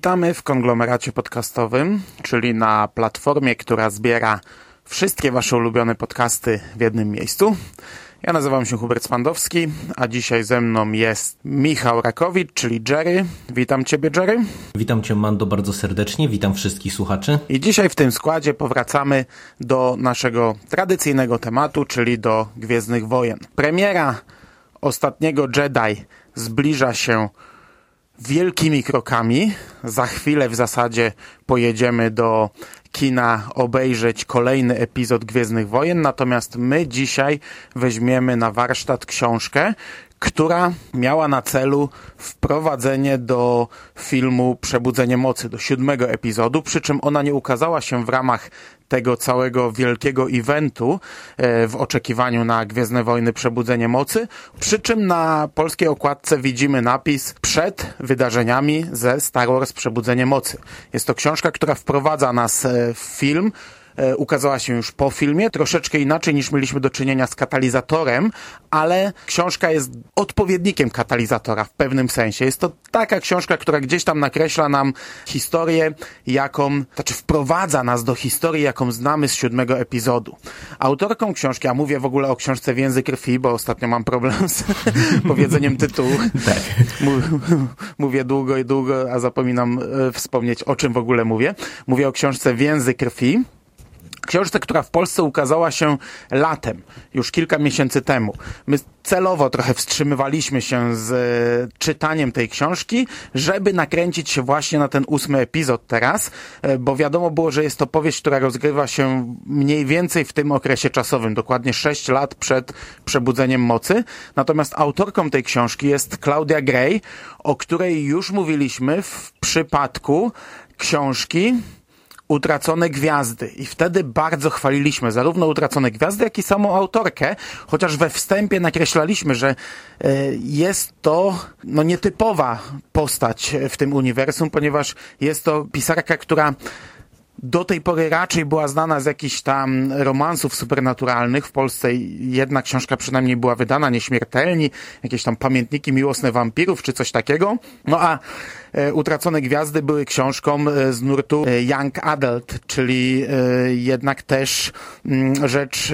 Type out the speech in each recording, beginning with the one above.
Witamy w konglomeracie podcastowym, czyli na platformie, która zbiera wszystkie Wasze ulubione podcasty w jednym miejscu. Ja nazywam się Hubert Spandowski, a dzisiaj ze mną jest Michał Rakowicz, czyli Jerry. Witam Ciebie, Jerry. Witam Cię, Mando, bardzo serdecznie. Witam wszystkich słuchaczy. I dzisiaj w tym składzie powracamy do naszego tradycyjnego tematu, czyli do Gwiezdnych Wojen. Premiera ostatniego Jedi zbliża się wielkimi krokami. Za chwilę w zasadzie pojedziemy do kina obejrzeć kolejny epizod Gwiezdnych Wojen, natomiast my dzisiaj weźmiemy na warsztat książkę, która miała na celu wprowadzenie do filmu Przebudzenie Mocy, do siódmego epizodu, przy czym ona nie ukazała się w ramach tego całego wielkiego eventu e, w oczekiwaniu na Gwiezdne Wojny Przebudzenie Mocy, przy czym na polskiej okładce widzimy napis przed wydarzeniami ze Star Wars Przebudzenie Mocy. Jest to książka, która wprowadza nas e, w film, ukazała się już po filmie, troszeczkę inaczej niż mieliśmy do czynienia z katalizatorem, ale książka jest odpowiednikiem katalizatora w pewnym sensie. Jest to taka książka, która gdzieś tam nakreśla nam historię, jaką, znaczy wprowadza nas do historii, jaką znamy z siódmego epizodu. Autorką książki, a mówię w ogóle o książce w język krwi, bo ostatnio mam problem z powiedzeniem tytułu. Tak. Mówię długo i długo, a zapominam e, wspomnieć, o czym w ogóle mówię. Mówię o książce w język krwi książce, która w Polsce ukazała się latem, już kilka miesięcy temu. My celowo trochę wstrzymywaliśmy się z e, czytaniem tej książki, żeby nakręcić się właśnie na ten ósmy epizod teraz, e, bo wiadomo było, że jest to powieść, która rozgrywa się mniej więcej w tym okresie czasowym, dokładnie 6 lat przed przebudzeniem mocy. Natomiast autorką tej książki jest Claudia Gray, o której już mówiliśmy w przypadku książki Utracone Gwiazdy. I wtedy bardzo chwaliliśmy zarówno Utracone Gwiazdy, jak i samą autorkę, chociaż we wstępie nakreślaliśmy, że e, jest to no, nietypowa postać w tym uniwersum, ponieważ jest to pisarka, która do tej pory raczej była znana z jakichś tam romansów supernaturalnych. W Polsce jedna książka przynajmniej była wydana, Nieśmiertelni, jakieś tam pamiętniki miłosne wampirów, czy coś takiego. No a e, Utracone Gwiazdy były książką e, z nurtu e, Young Adult, czyli jednak też mm, rzecz...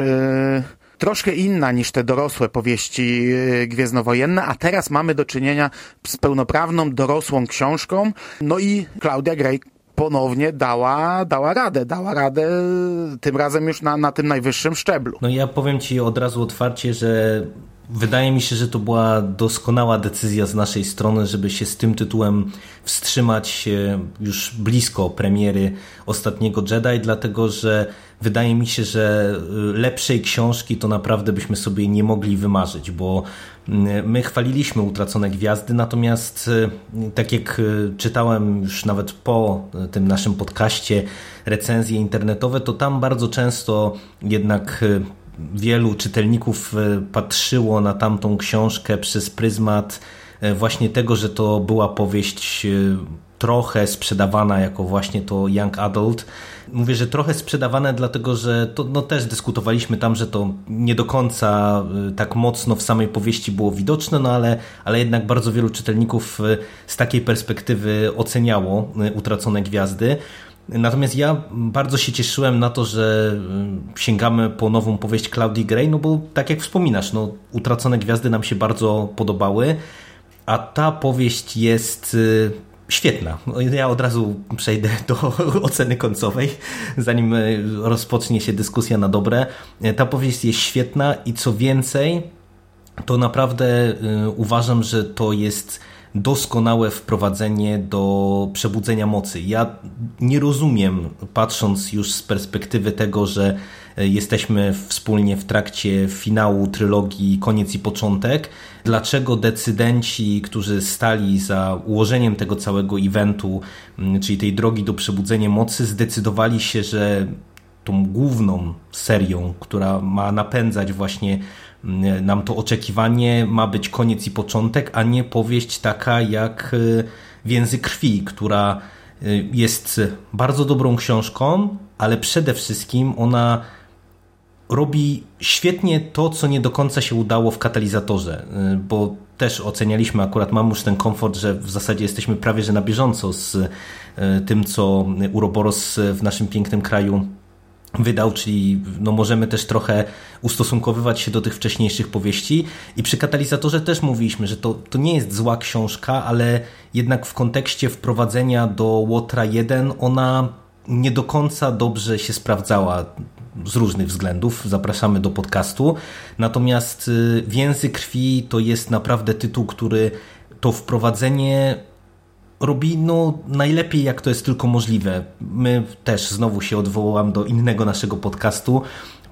Troszkę inna niż te dorosłe powieści gwiezdnowojenne, a teraz mamy do czynienia z pełnoprawną, dorosłą książką. No i Claudia Gray ponownie dała, dała radę. Dała radę tym razem już na, na tym najwyższym szczeblu. No ja powiem Ci od razu otwarcie, że Wydaje mi się, że to była doskonała decyzja z naszej strony, żeby się z tym tytułem wstrzymać już blisko premiery ostatniego Jedi, dlatego że wydaje mi się, że y, lepszej książki to naprawdę byśmy sobie nie mogli wymarzyć, bo my chwaliliśmy Utracone Gwiazdy, natomiast y, tak jak czytałem już nawet po tym naszym podcaście recenzje internetowe, to tam bardzo często jednak wielu czytelników patrzyło na tamtą książkę przez pryzmat właśnie tego, że to była powieść trochę sprzedawana jako właśnie to young adult. Mówię, że trochę sprzedawane, dlatego że to no, też dyskutowaliśmy tam, że to nie do końca y, tak mocno w samej powieści było widoczne, no ale, ale jednak bardzo wielu czytelników y, z takiej perspektywy oceniało y, Utracone Gwiazdy. Natomiast ja bardzo się cieszyłem na to, że sięgamy po nową powieść Claudii Gray, no bo tak jak wspominasz, no, Utracone Gwiazdy nam się bardzo podobały, a ta powieść jest Świetna. Ja od razu przejdę do oceny końcowej, zanim e, rozpocznie się dyskusja na dobre. E, ta powieść jest świetna i co więcej, to naprawdę e, uważam, że to jest doskonałe wprowadzenie do przebudzenia mocy. Ja nie rozumiem, patrząc już z perspektywy tego, że jesteśmy wspólnie w trakcie finału trylogii Koniec i Początek, dlaczego decydenci, którzy stali za ułożeniem tego całego eventu, czyli tej drogi do przebudzenia mocy, zdecydowali się, że tą główną serią, która ma napędzać właśnie nam to oczekiwanie, ma być koniec i początek, a nie powieść taka jak y, Więzy krwi, która y, jest bardzo dobrą książką, ale przede wszystkim ona robi świetnie to, co nie do końca się udało w katalizatorze, y, bo też ocenialiśmy, akurat mam już ten komfort, że w zasadzie jesteśmy prawie że na bieżąco z tym, co Uroboros w naszym pięknym kraju wydał, czyli no możemy też trochę ustosunkowywać się do tych wcześniejszych powieści i przy katalizatorze też mówiliśmy, że to, to nie jest zła książka, ale jednak w kontekście wprowadzenia do Łotra 1 ona nie do końca dobrze się sprawdzała z różnych względów. Zapraszamy do podcastu. Natomiast y, Więzy krwi to jest naprawdę tytuł, który to wprowadzenie robi no, najlepiej, jak to jest tylko możliwe. My też znowu się odwołam do innego naszego podcastu.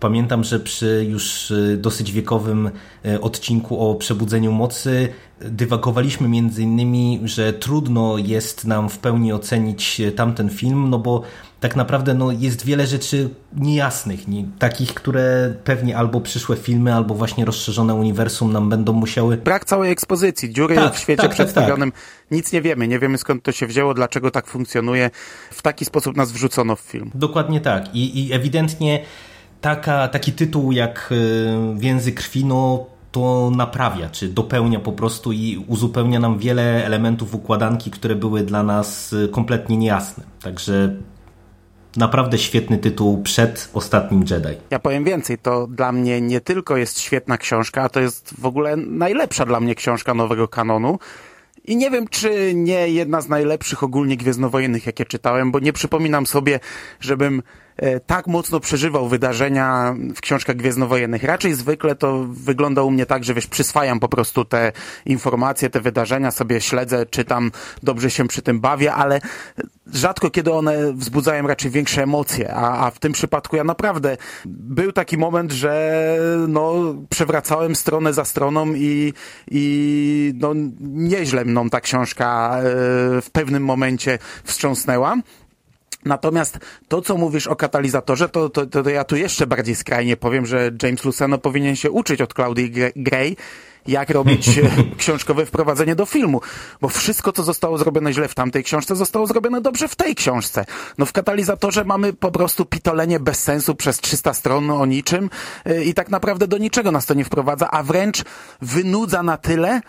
Pamiętam, że przy już y, dosyć wiekowym y, odcinku o przebudzeniu mocy dywagowaliśmy między innymi, że trudno jest nam w pełni ocenić y, tamten film, no bo tak naprawdę no, jest wiele rzeczy niejasnych, nie, takich, które pewnie albo przyszłe filmy, albo właśnie rozszerzone uniwersum nam będą musiały... Brak całej ekspozycji, dziury tak, w świecie tak, tak przedstawionym. Tak, Nic nie wiemy, nie wiemy skąd to się wzięło, dlaczego tak funkcjonuje. W taki sposób nas wrzucono w film. Dokładnie tak i, i ewidentnie taka, taki tytuł jak y, Więzy krwi, no to naprawia, czy dopełnia po prostu i uzupełnia nam wiele elementów układanki, które były dla nas y, kompletnie niejasne. Także naprawdę świetny tytuł przed ostatnim Jedi. Ja powiem więcej, to dla mnie nie tylko jest świetna książka, a to jest w ogóle najlepsza dla mnie książka nowego kanonu. I nie wiem, czy nie jedna z najlepszych ogólnie gwiezdnowojennych, jakie czytałem, bo nie przypominam sobie, żebym tak mocno przeżywał wydarzenia w książkach gwiezdnowojennych. Raczej zwykle to wygląda u mnie tak, że wiesz, przyswajam po prostu te informacje, te wydarzenia, sobie śledzę, czytam, dobrze się przy tym bawię, ale rzadko kiedy one wzbudzają raczej większe emocje, a, a w tym przypadku ja naprawdę był taki moment, że no, przewracałem stronę za stroną i, i no, nieźle mną ta książka e, w pewnym momencie wstrząsnęła. Natomiast to, co mówisz o katalizatorze, to, to, to, ja tu jeszcze bardziej skrajnie powiem, że James Luceno powinien się uczyć od Claudii Gray, jak robić e, książkowe wprowadzenie do filmu. Bo wszystko, co zostało zrobione źle w tamtej książce, zostało zrobione dobrze w tej książce. No w katalizatorze mamy po prostu pitolenie bez sensu przez 300 stron o niczym e, i tak naprawdę do niczego nas to nie wprowadza, a wręcz wynudza na tyle,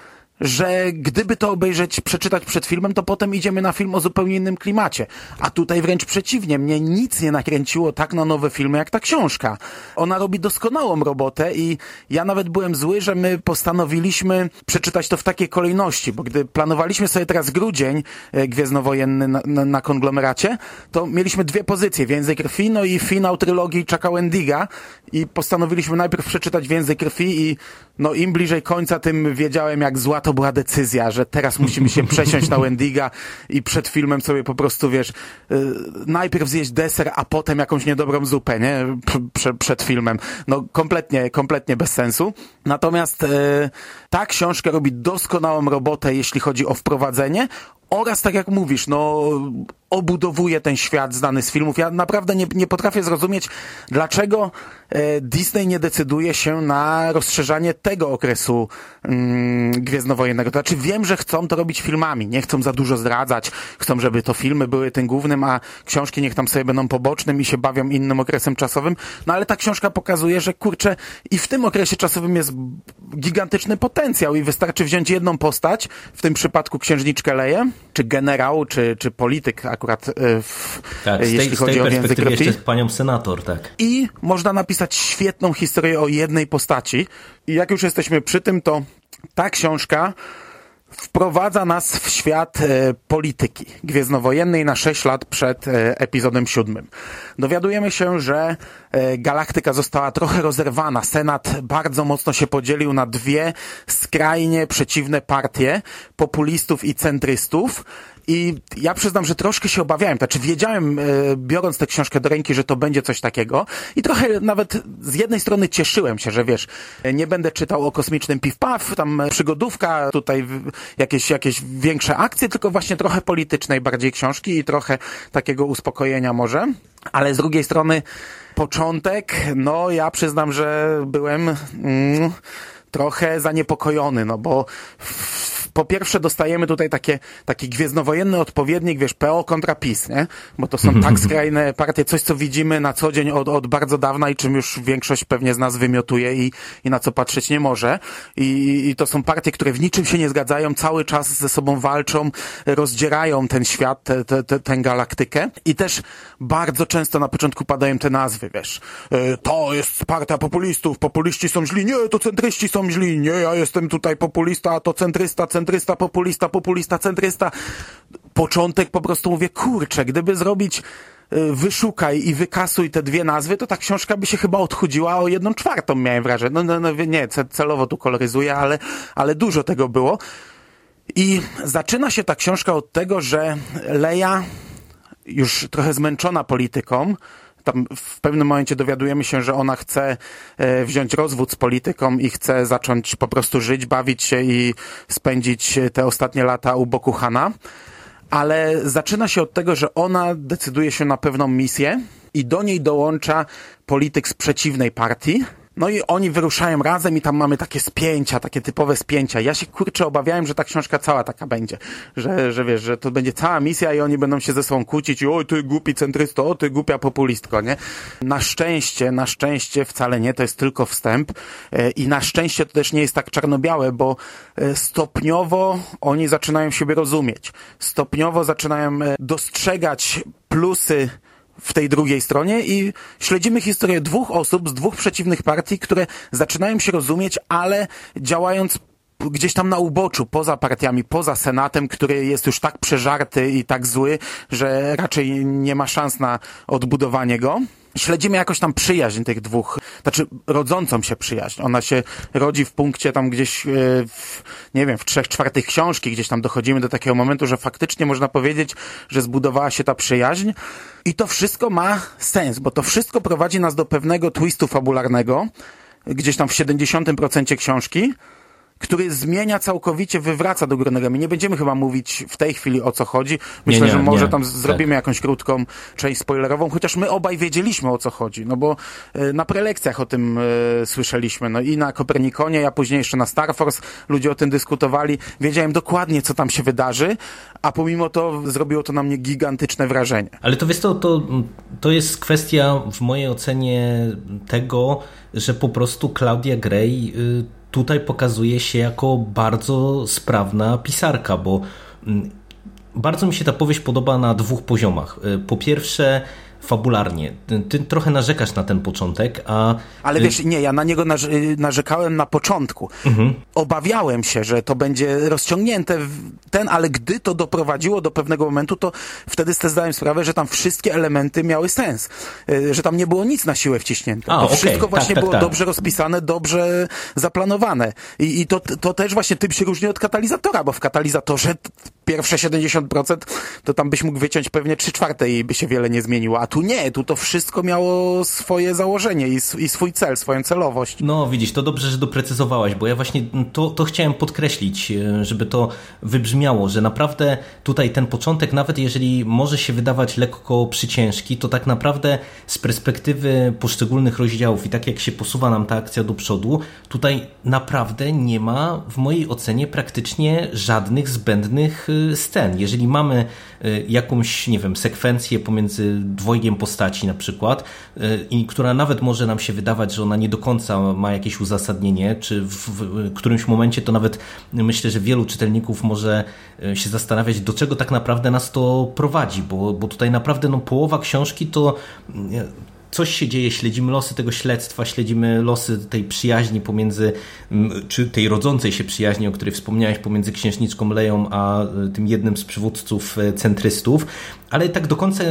że gdyby to obejrzeć, przeczytać przed filmem, to potem idziemy na film o zupełnie innym klimacie. A tutaj wręcz przeciwnie, mnie nic nie nakręciło tak na nowe filmy jak ta książka. Ona robi doskonałą robotę i ja nawet byłem zły, że my postanowiliśmy przeczytać to w takiej kolejności, bo gdy planowaliśmy sobie teraz grudzień e, gwiezdnowojenny na, na, na konglomeracie, to mieliśmy dwie pozycje, Więzy Krwi, no i finał trylogii Chucka Wendiga i postanowiliśmy najpierw przeczytać Więzy Krwi i no im bliżej końca, tym wiedziałem jak zła to była decyzja, że teraz musimy się przesiąść na Wendiga i przed filmem sobie po prostu, wiesz, yy, najpierw zjeść deser, a potem jakąś niedobrą zupę, nie? Prze przed filmem. No kompletnie, kompletnie bez sensu. Natomiast yy, ta książka robi doskonałą robotę, jeśli chodzi o wprowadzenie oraz, tak jak mówisz, no obudowuje ten świat znany z filmów. Ja naprawdę nie, nie potrafię zrozumieć, dlaczego e, Disney nie decyduje się na rozszerzanie tego okresu mm, Gwiezdnowojennego. To znaczy wiem, że chcą to robić filmami, nie chcą za dużo zdradzać, chcą, żeby to filmy były tym głównym, a książki niech tam sobie będą pobocznym i się bawią innym okresem czasowym. No ale ta książka pokazuje, że kurczę, i w tym okresie czasowym jest gigantyczny potencjał i wystarczy wziąć jedną postać, w tym przypadku księżniczkę Leję, czy generał, czy, czy polityk akurat e, w, tak, jeśli tej, chodzi o język jeszcze panią senator, tak. I można napisać świetną historię o jednej postaci. I jak już jesteśmy przy tym, to ta książka wprowadza nas w świat e, polityki gwiezdnowojennej na 6 lat przed e, epizodem siódmym. Dowiadujemy się, że e, galaktyka została trochę rozerwana. Senat bardzo mocno się podzielił na dwie skrajnie przeciwne partie populistów i centrystów. I ja przyznam, że troszkę się obawiałem. Znaczy wiedziałem, e, biorąc tę książkę do ręki, że to będzie coś takiego i trochę nawet z jednej strony cieszyłem się, że wiesz, nie będę czytał o kosmicznym piw-paw, tam przygodówka, tutaj jakieś, jakieś większe akcje, tylko właśnie trochę politycznej bardziej książki i trochę takiego uspokojenia może. Ale z drugiej strony początek, no ja przyznam, że byłem mm, trochę zaniepokojony, no bo w, po pierwsze dostajemy tutaj takie, taki gwiezdnowojenny odpowiednik, wiesz, PO kontra PiS, nie? Bo to są tak skrajne partie, coś co widzimy na co dzień od, od bardzo dawna i czym już większość pewnie z nas wymiotuje i, i na co patrzeć nie może. I, I to są partie, które w niczym się nie zgadzają, cały czas ze sobą walczą, rozdzierają ten świat, tę te, te, tę galaktykę. I też bardzo często na początku padają te nazwy, wiesz, e, to jest partia populistów, populiści są źli, nie, to centryści są źli, nie, ja jestem tutaj populista, a to centrysta, centrysta, populista, populista, centrysta. Początek po prostu mówię, kurczę, gdyby zrobić e, wyszukaj i wykasuj te dwie nazwy, to ta książka by się chyba odchudziła o jedną czwartą, miałem wrażenie. No, no, no nie, ce- celowo tu koloryzuję, ale, ale dużo tego było. I zaczyna się ta książka od tego, że Leia, już trochę zmęczona polityką, tam w pewnym momencie dowiadujemy się, że ona chce e, wziąć rozwód z polityką i chce zacząć po prostu żyć, bawić się i spędzić te ostatnie lata u boku Hana. Ale zaczyna się od tego, że ona decyduje się na pewną misję i do niej dołącza polityk z przeciwnej partii. No i oni wyruszają razem i tam mamy takie spięcia, takie typowe spięcia. Ja się kurczę obawiałem, że ta książka cała taka będzie. Że, że wiesz, że to będzie cała misja i oni będą się ze sobą kłócić i oj, ty głupi centrysto, o ty głupia populistko, nie? Na szczęście, na szczęście wcale nie, to jest tylko wstęp. E, I na szczęście to też nie jest tak czarno-białe, bo e, stopniowo oni zaczynają siebie rozumieć. Stopniowo zaczynają e, dostrzegać plusy w tej drugiej stronie i śledzimy historię dwóch osób z dwóch przeciwnych partii, które zaczynają się rozumieć, ale działając gdzieś tam na uboczu, poza partiami, poza Senatem, który jest już tak przeżarty i tak zły, że raczej nie ma szans na odbudowanie go. Śledzimy jakoś tam przyjaźń tych dwóch, znaczy rodzącą się przyjaźń. Ona się rodzi w punkcie tam gdzieś, e, w, nie wiem, w trzech czwartych książki, gdzieś tam dochodzimy do takiego momentu, że faktycznie można powiedzieć, że zbudowała się ta przyjaźń. I to wszystko ma sens, bo to wszystko prowadzi nas do pewnego twistu fabularnego, gdzieś tam w 70% książki, który zmienia całkowicie, wywraca do góry nogami. Nie będziemy chyba mówić w tej chwili o co chodzi. Myślę, nie, że może nie. tam zrobimy Tak. jakąś krótką część spoilerową, chociaż my obaj wiedzieliśmy o co chodzi, no bo e, na prelekcjach o tym e, słyszeliśmy, no i na Kopernikonie, a później jeszcze na Star Force ludzie o tym dyskutowali. Wiedziałem dokładnie, co tam się wydarzy, a pomimo to zrobiło to na mnie gigantyczne wrażenie. Ale to wiesz to, to, to jest kwestia w mojej ocenie tego, że po prostu Claudia Gray y, tutaj pokazuje się jako bardzo sprawna pisarka, bo mm, bardzo mi się ta powieść podoba na dwóch poziomach. Y, Po pierwsze, fabularnie. Ty, ty trochę narzekasz na ten początek, a Ale wiesz, nie, ja na niego y, narzekałem na początku. Obawiałem się, że to będzie rozciągnięte ten, ale gdy to doprowadziło do pewnego momentu, to wtedy sobie zdałem sprawę, że tam wszystkie elementy miały sens. Y, Że tam nie było nic na siłę wciśnięte. A, to okej, wszystko tak, właśnie tak, było tak. dobrze rozpisane, dobrze zaplanowane. I, i to, to też właśnie tym się różni od katalizatora, bo w katalizatorze pierwsze 70% to tam byś mógł wyciąć pewnie 3 czwarte i by się wiele nie zmieniło. A tu nie, tu to wszystko miało swoje założenie i, i swój cel, swoją celowość. No, widzisz, to dobrze, że doprecyzowałaś, bo ja właśnie to, to chciałem podkreślić, e, żeby to wybrzmiało, że naprawdę tutaj ten początek, nawet jeżeli może się wydawać lekko przyciężki, to tak naprawdę z perspektywy poszczególnych rozdziałów i tak jak się posuwa nam ta akcja do przodu, tutaj naprawdę nie ma w mojej ocenie praktycznie żadnych zbędnych e, scen. Jeżeli mamy e, jakąś, nie wiem, sekwencję pomiędzy dwojgiem postaci na przykład, e, i która nawet może nam się wydawać, że ona nie do końca ma jakieś uzasadnienie, czy w, którymś momencie to nawet myślę, że wielu czytelników może e, się zastanawiać, do czego tak naprawdę nas to prowadzi, bo, bo tutaj naprawdę no, połowa książki to e, coś się dzieje, śledzimy losy tego śledztwa, śledzimy losy tej przyjaźni pomiędzy, czy tej rodzącej się przyjaźni, o której wspomniałeś, pomiędzy księżniczką Leją a tym jednym z przywódców centrystów, ale tak do końca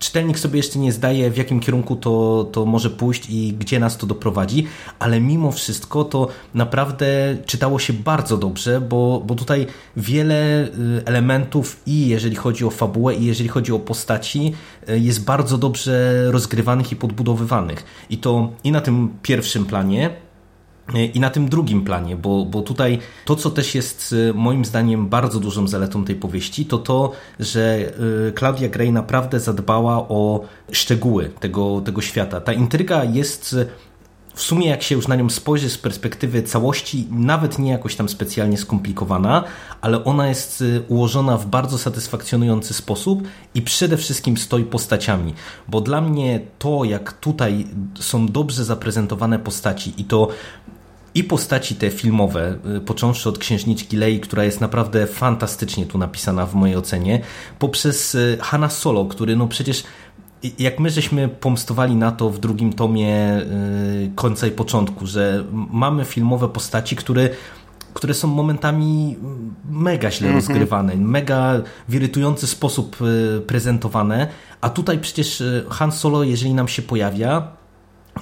czytelnik sobie jeszcze nie zdaje, w jakim kierunku to, to może pójść i gdzie nas to doprowadzi, ale mimo wszystko to naprawdę czytało się bardzo dobrze, bo, bo tutaj wiele y, elementów i jeżeli chodzi o fabułę, i jeżeli chodzi o postaci, y, jest bardzo dobrze rozgrywanych i podbudowywanych. I to i na tym pierwszym planie, i na tym drugim planie, bo, bo tutaj to, co też jest y, moim zdaniem bardzo dużą zaletą tej powieści, to to, że y, Claudia Gray naprawdę zadbała o szczegóły tego, tego świata. Ta intryga jest y, w sumie, jak się już na nią spojrzy z perspektywy całości, nawet nie jakoś tam specjalnie skomplikowana, ale ona jest ułożona w bardzo satysfakcjonujący sposób i przede wszystkim stoi postaciami. Bo dla mnie to, jak tutaj są dobrze zaprezentowane postaci i to i postaci te filmowe, y, począwszy od księżniczki Lei, która jest naprawdę fantastycznie tu napisana w mojej ocenie, poprzez y, Hanna Solo, który no przecież jak my żeśmy pomstowali na to w drugim tomie y, końca i początku, że mamy filmowe postaci, które które są momentami mega źle mm -hmm. rozgrywane, mega w irytujący sposób prezentowane, a tutaj przecież Han Solo, jeżeli nam się pojawia,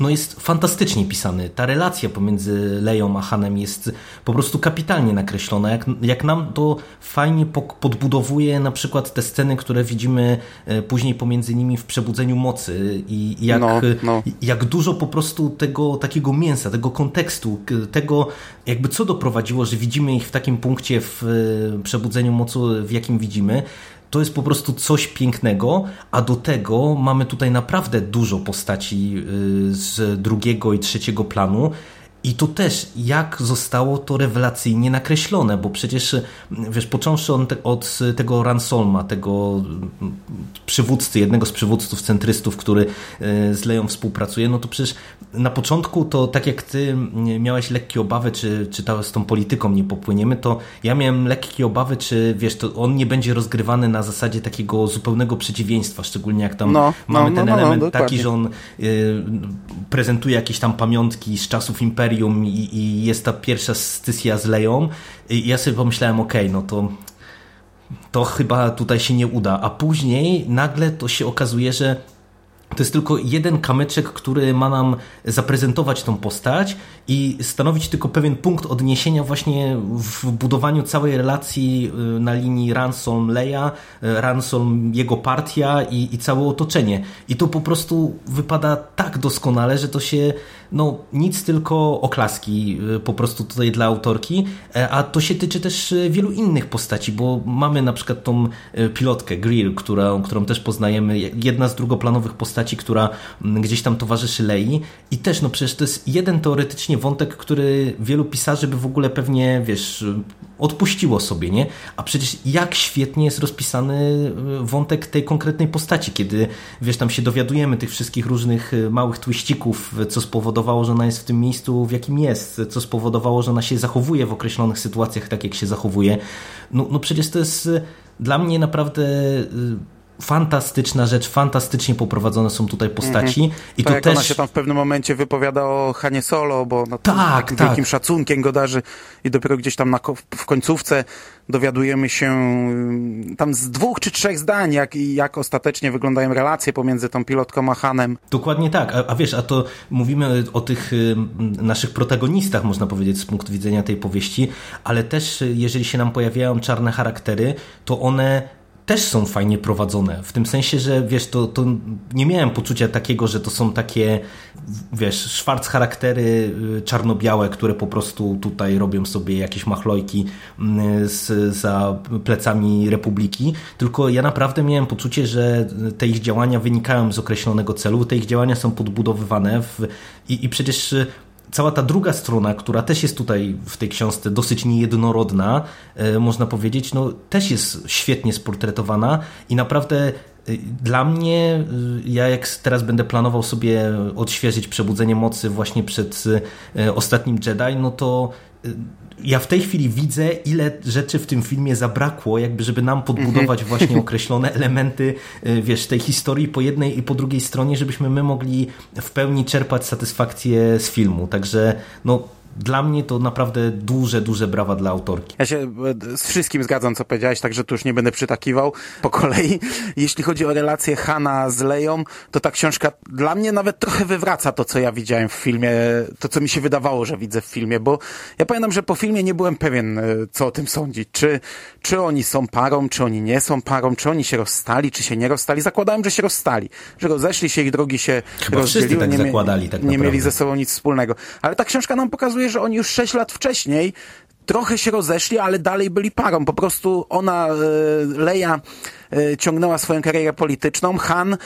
no jest fantastycznie pisany. Ta relacja pomiędzy Leją a Hanem jest po prostu kapitalnie nakreślona. Jak, jak nam to fajnie podbudowuje na przykład te sceny, które widzimy e, później pomiędzy nimi w Przebudzeniu Mocy i jak, no, no. jak dużo po prostu tego takiego mięsa, tego kontekstu, tego jakby co doprowadziło, że widzimy ich w takim punkcie w e, Przebudzeniu Mocy, w jakim widzimy, to jest po prostu coś pięknego, a do tego mamy tutaj naprawdę dużo postaci y, z drugiego i trzeciego planu i to też, jak zostało to rewelacyjnie nakreślone, bo przecież, wiesz, począwszy od tego Ransolma, tego przywódcy, jednego z przywódców centrystów, który e, z Leją współpracuje, no to przecież na początku to tak jak ty miałeś lekkie obawy, czy, czy ta, z tą polityką nie popłyniemy, to ja miałem lekkie obawy, czy wiesz, to on nie będzie rozgrywany na zasadzie takiego zupełnego przeciwieństwa, szczególnie jak tam no, mamy no, ten no, no element taki, że on y, prezentuje jakieś tam pamiątki z czasów imperium, Imperium i, i jest ta pierwsza stysja z Leją. I ja sobie pomyślałem, okej, okay, no to to chyba tutaj się nie uda, a później nagle to się okazuje, że to jest tylko jeden kamyczek, który ma nam zaprezentować tą postać i stanowić tylko pewien punkt odniesienia właśnie w budowaniu całej relacji y, na linii Ransom Leia, y, Ransom jego partia i, i całe otoczenie. I to po prostu wypada tak doskonale, że to się no nic tylko oklaski y, po prostu tutaj dla autorki, e, a to się tyczy też wielu innych postaci, bo mamy na przykład tą pilotkę Greer, która, którą też poznajemy, jedna z drugoplanowych postaci, która mm, gdzieś tam towarzyszy Lei i też no przecież to jest jeden teoretycznie wątek, który wielu pisarzy by w ogóle pewnie, wiesz, odpuściło sobie, nie? A przecież jak świetnie jest rozpisany y, wątek tej konkretnej postaci, kiedy, wiesz, tam się dowiadujemy tych wszystkich różnych y, małych twiścików, co spowodowało, że ona jest w tym miejscu, w jakim jest, co spowodowało, że ona się zachowuje w określonych sytuacjach tak, jak się zachowuje. No, no przecież to jest y, dla mnie naprawdę fantastyczna rzecz, fantastycznie poprowadzone są tutaj postaci. Mm -hmm. I tak to jak też... ona się tam w pewnym momencie wypowiada o Hanie Solo, bo no, tak, tak. wielkim szacunkiem go darzy i dopiero gdzieś tam na, w końcówce dowiadujemy się mm, tam z dwóch czy trzech zdań, jak, jak ostatecznie wyglądają relacje pomiędzy tą pilotką a Hanem. Dokładnie tak, a, a wiesz, a to mówimy o tych y, naszych protagonistach, można powiedzieć, z punktu widzenia tej powieści, ale też y, jeżeli się nam pojawiają czarne charaktery, to one też są fajnie prowadzone. W tym sensie, że wiesz, to, to nie miałem poczucia takiego, że to są takie, wiesz, szwarc charaktery y, czarno-białe, które po prostu tutaj robią sobie jakieś machlojki mm, z, za plecami Republiki. Tylko ja naprawdę miałem poczucie, że te ich działania wynikają z określonego celu, te ich działania są podbudowywane w, i, i przecież cała ta druga strona, która też jest tutaj w tej książce dosyć niejednorodna, e, można powiedzieć, no też jest świetnie sportretowana i naprawdę e, dla mnie, e, ja jak teraz będę planował sobie odświeżyć Przebudzenie Mocy właśnie przed ostatnim Jedi, no to ja w tej chwili widzę, ile rzeczy w tym filmie zabrakło, jakby żeby nam podbudować właśnie określone elementy, y, wiesz, tej historii po jednej i po drugiej stronie, żebyśmy my mogli w pełni czerpać satysfakcję z filmu. Także no dla mnie to naprawdę duże, duże brawa dla autorki. Ja się e, z wszystkim zgadzam, co powiedziałeś, także tu już nie będę przytakiwał po kolei. Jeśli chodzi o relację Hanna z Leją, to ta książka dla mnie nawet trochę wywraca to, co ja widziałem w filmie, to, co mi się wydawało, że widzę w filmie, bo ja pamiętam, że po filmie nie byłem pewien, e, co o tym sądzić. Czy, czy oni są parą, czy oni nie są parą, czy oni się rozstali, czy się nie rozstali. Zakładałem, że się rozstali, że rozeszli się, ich drogi się Chyba rozdzieliły, tak nie, zakładali, tak nie mieli ze sobą nic wspólnego. Ale ta książka nam pokazuje, że oni już sześć lat wcześniej trochę się rozeszli, ale dalej byli parą. Po prostu ona, e, Leja, e, ciągnęła swoją karierę polityczną. Han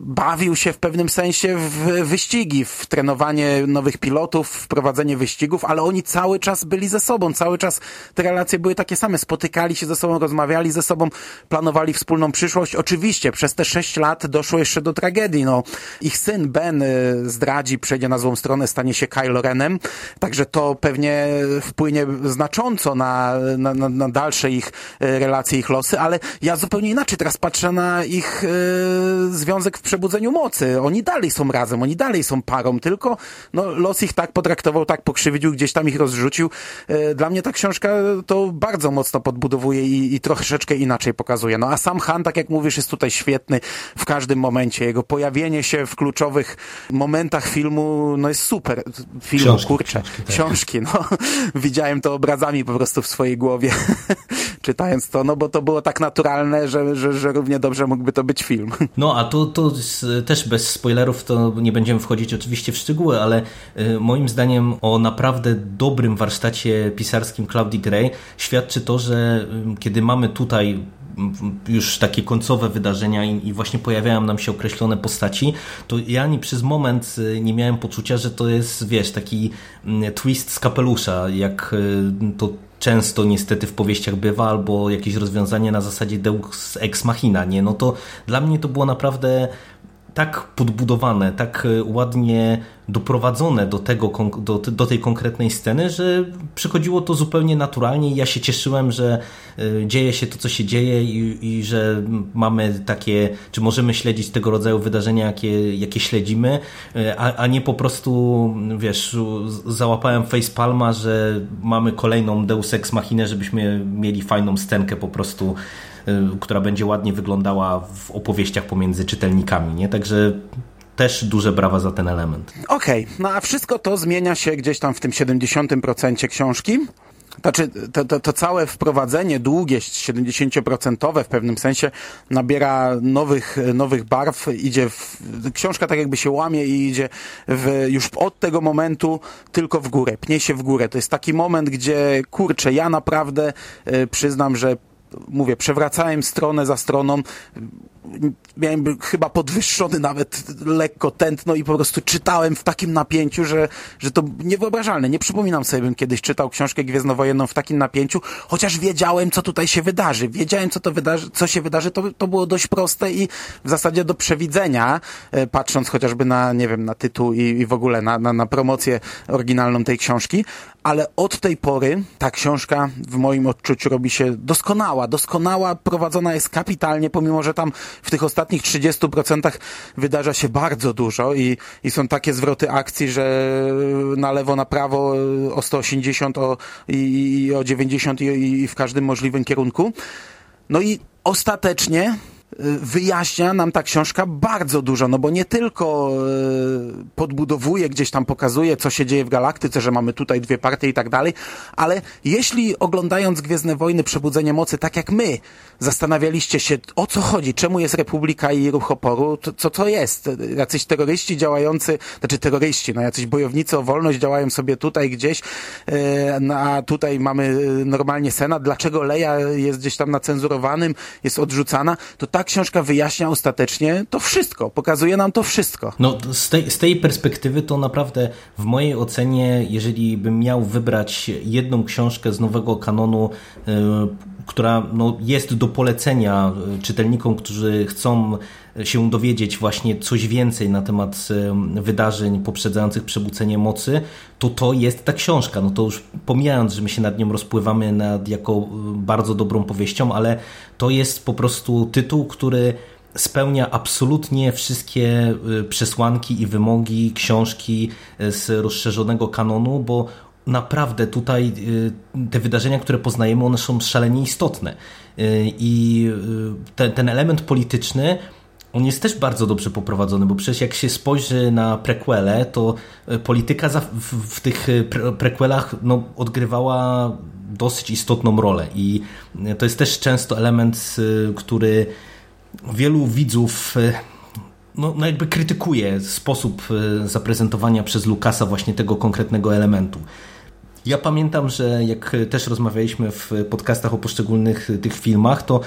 bawił się w pewnym sensie w wyścigi, w trenowanie nowych pilotów, w prowadzenie wyścigów, ale oni cały czas byli ze sobą, cały czas te relacje były takie same. Spotykali się ze sobą, rozmawiali ze sobą, planowali wspólną przyszłość. Oczywiście przez te sześć lat doszło jeszcze do tragedii. No, ich syn Ben e, zdradzi, przejdzie na złą stronę, stanie się Kylo Renem, także to pewnie wpłynie znacząco na, na, na, dalsze ich e, relacje, ich losy, ale ja zupełnie inaczej teraz patrzę na ich e, związek w przebudzeniu mocy. Oni dalej są razem, oni dalej są parą, tylko no, los ich tak potraktował, tak pokrzywdził, gdzieś tam ich rozrzucił. E, dla mnie ta książka to bardzo mocno podbudowuje i, i troszeczkę inaczej pokazuje. No a sam Han, tak jak mówisz, jest tutaj świetny w każdym momencie. Jego pojawienie się w kluczowych momentach filmu, no jest super. Filmu, Książki, kurczę. książki, tak. Książki, no. Widziałem to obrazami po prostu w swojej głowie, czytając to, no bo to było tak naturalne, że, że, że równie dobrze mógłby to być film. No, a to, to z, też bez spoilerów to nie będziemy wchodzić oczywiście w szczegóły, ale y, moim zdaniem o naprawdę dobrym warsztacie pisarskim Claudii Gray świadczy to, że y, kiedy mamy tutaj już takie końcowe wydarzenia i, i właśnie pojawiają nam się określone postaci, to ja ani przez moment y, nie miałem poczucia, że to jest, wiesz, taki mm, twist z kapelusza, jak y, to często niestety w powieściach bywa, albo jakieś rozwiązanie na zasadzie deus ex machina, nie? No to dla mnie to było naprawdę tak podbudowane, tak e, ładnie doprowadzone do, tego, do, do tej konkretnej sceny, że przychodziło to zupełnie naturalnie i ja się cieszyłem, że e, dzieje się to, co się dzieje i, i że mamy takie, czy możemy śledzić tego rodzaju wydarzenia, jakie, jakie śledzimy, e, a, a nie po prostu, wiesz, załapałem facepalma, że mamy kolejną Deus Ex Machinę, żebyśmy mieli fajną scenkę po prostu y, która będzie ładnie wyglądała w opowieściach pomiędzy czytelnikami, nie? Także też duże brawa za ten element. Okej, no a wszystko to zmienia się gdzieś tam w tym 70% książki. Znaczy, to, to, to całe wprowadzenie długie, 70% w pewnym sensie nabiera nowych, nowych barw, idzie w, książka tak jakby się łamie i idzie w, już od tego momentu tylko w górę, pnie się w górę. To jest taki moment, gdzie kurczę, ja naprawdę y, przyznam, że mówię, przewracałem stronę za stroną, miałem chyba podwyższony nawet lekko tętno i po prostu czytałem w takim napięciu, że, że to niewyobrażalne. Nie przypominam sobie, bym kiedyś czytał książkę gwiezdnowojenną w takim napięciu, chociaż wiedziałem, co tutaj się wydarzy. Wiedziałem, co to wydarzy, co się wydarzy, to, to było dość proste i w zasadzie do przewidzenia, e, patrząc chociażby na, nie wiem, na tytuł i, i w ogóle na, na, na promocję oryginalną tej książki, ale od tej pory ta książka w moim odczuciu robi się doskonała, doskonała, prowadzona jest kapitalnie, pomimo, że tam w tych ostatnich 30% wydarza się bardzo dużo i, i są takie zwroty akcji, że na lewo, na prawo o 180 o, i, i o 90 i, i w każdym możliwym kierunku. No i ostatecznie wyjaśnia nam ta książka bardzo dużo, no bo nie tylko y, podbudowuje, gdzieś tam pokazuje, co się dzieje w galaktyce, że mamy tutaj dwie partie i tak dalej, ale jeśli oglądając Gwiezdne Wojny Przebudzenie Mocy, tak jak my, zastanawialiście się, o co chodzi, czemu jest Republika i ruch oporu, to, co to jest? Jacyś terroryści działający, znaczy terroryści, no jacyś bojownicy o wolność działają sobie tutaj gdzieś, e, no, a tutaj mamy normalnie Senat, dlaczego Leja jest gdzieś tam na cenzurowanym, jest odrzucana, to ta książka wyjaśnia ostatecznie to wszystko, pokazuje nam to wszystko. No, z tej, z tej perspektywy to naprawdę w mojej ocenie, jeżeli bym miał wybrać jedną książkę z nowego kanonu, y, która no, jest do polecenia czytelnikom, którzy chcą się dowiedzieć właśnie coś więcej na temat wydarzeń poprzedzających przebudzenie mocy, to to jest ta książka. No to już pomijając, że my się nad nią rozpływamy nad jako bardzo dobrą powieścią, ale to jest po prostu tytuł, który spełnia absolutnie wszystkie przesłanki i wymogi książki z rozszerzonego kanonu, bo naprawdę tutaj te wydarzenia, które poznajemy, one są szalenie istotne. I ten, ten element polityczny on jest też bardzo dobrze poprowadzony, bo przecież jak się spojrzy na prequele, to polityka w, tych pre prequelach no, odgrywała dosyć istotną rolę i to jest też często element, który wielu widzów no, no jakby krytykuje sposób zaprezentowania przez Lukasa właśnie tego konkretnego elementu. Ja pamiętam, że jak też rozmawialiśmy w podcastach o poszczególnych tych filmach, to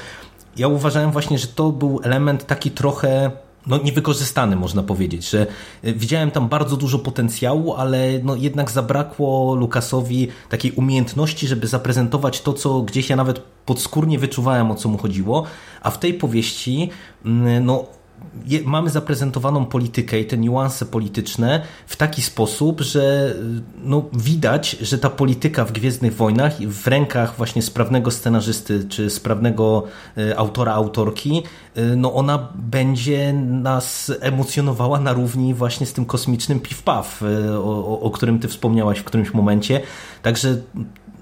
ja uważałem właśnie, że to był element taki trochę no, niewykorzystany, można powiedzieć, że e, widziałem tam bardzo dużo potencjału, ale no, jednak zabrakło Lukasowi takiej umiejętności, żeby zaprezentować to, co gdzieś ja nawet podskórnie wyczuwałem, o co mu chodziło, a w tej powieści mm, no, mamy zaprezentowaną politykę i te niuanse polityczne w taki sposób, że no, widać, że ta polityka w Gwiezdnych Wojnach w rękach właśnie sprawnego scenarzysty czy sprawnego e, autora, autorki, e, no ona będzie nas emocjonowała na równi właśnie z tym kosmicznym piw-paw, o, o którym ty wspomniałaś w którymś momencie. Także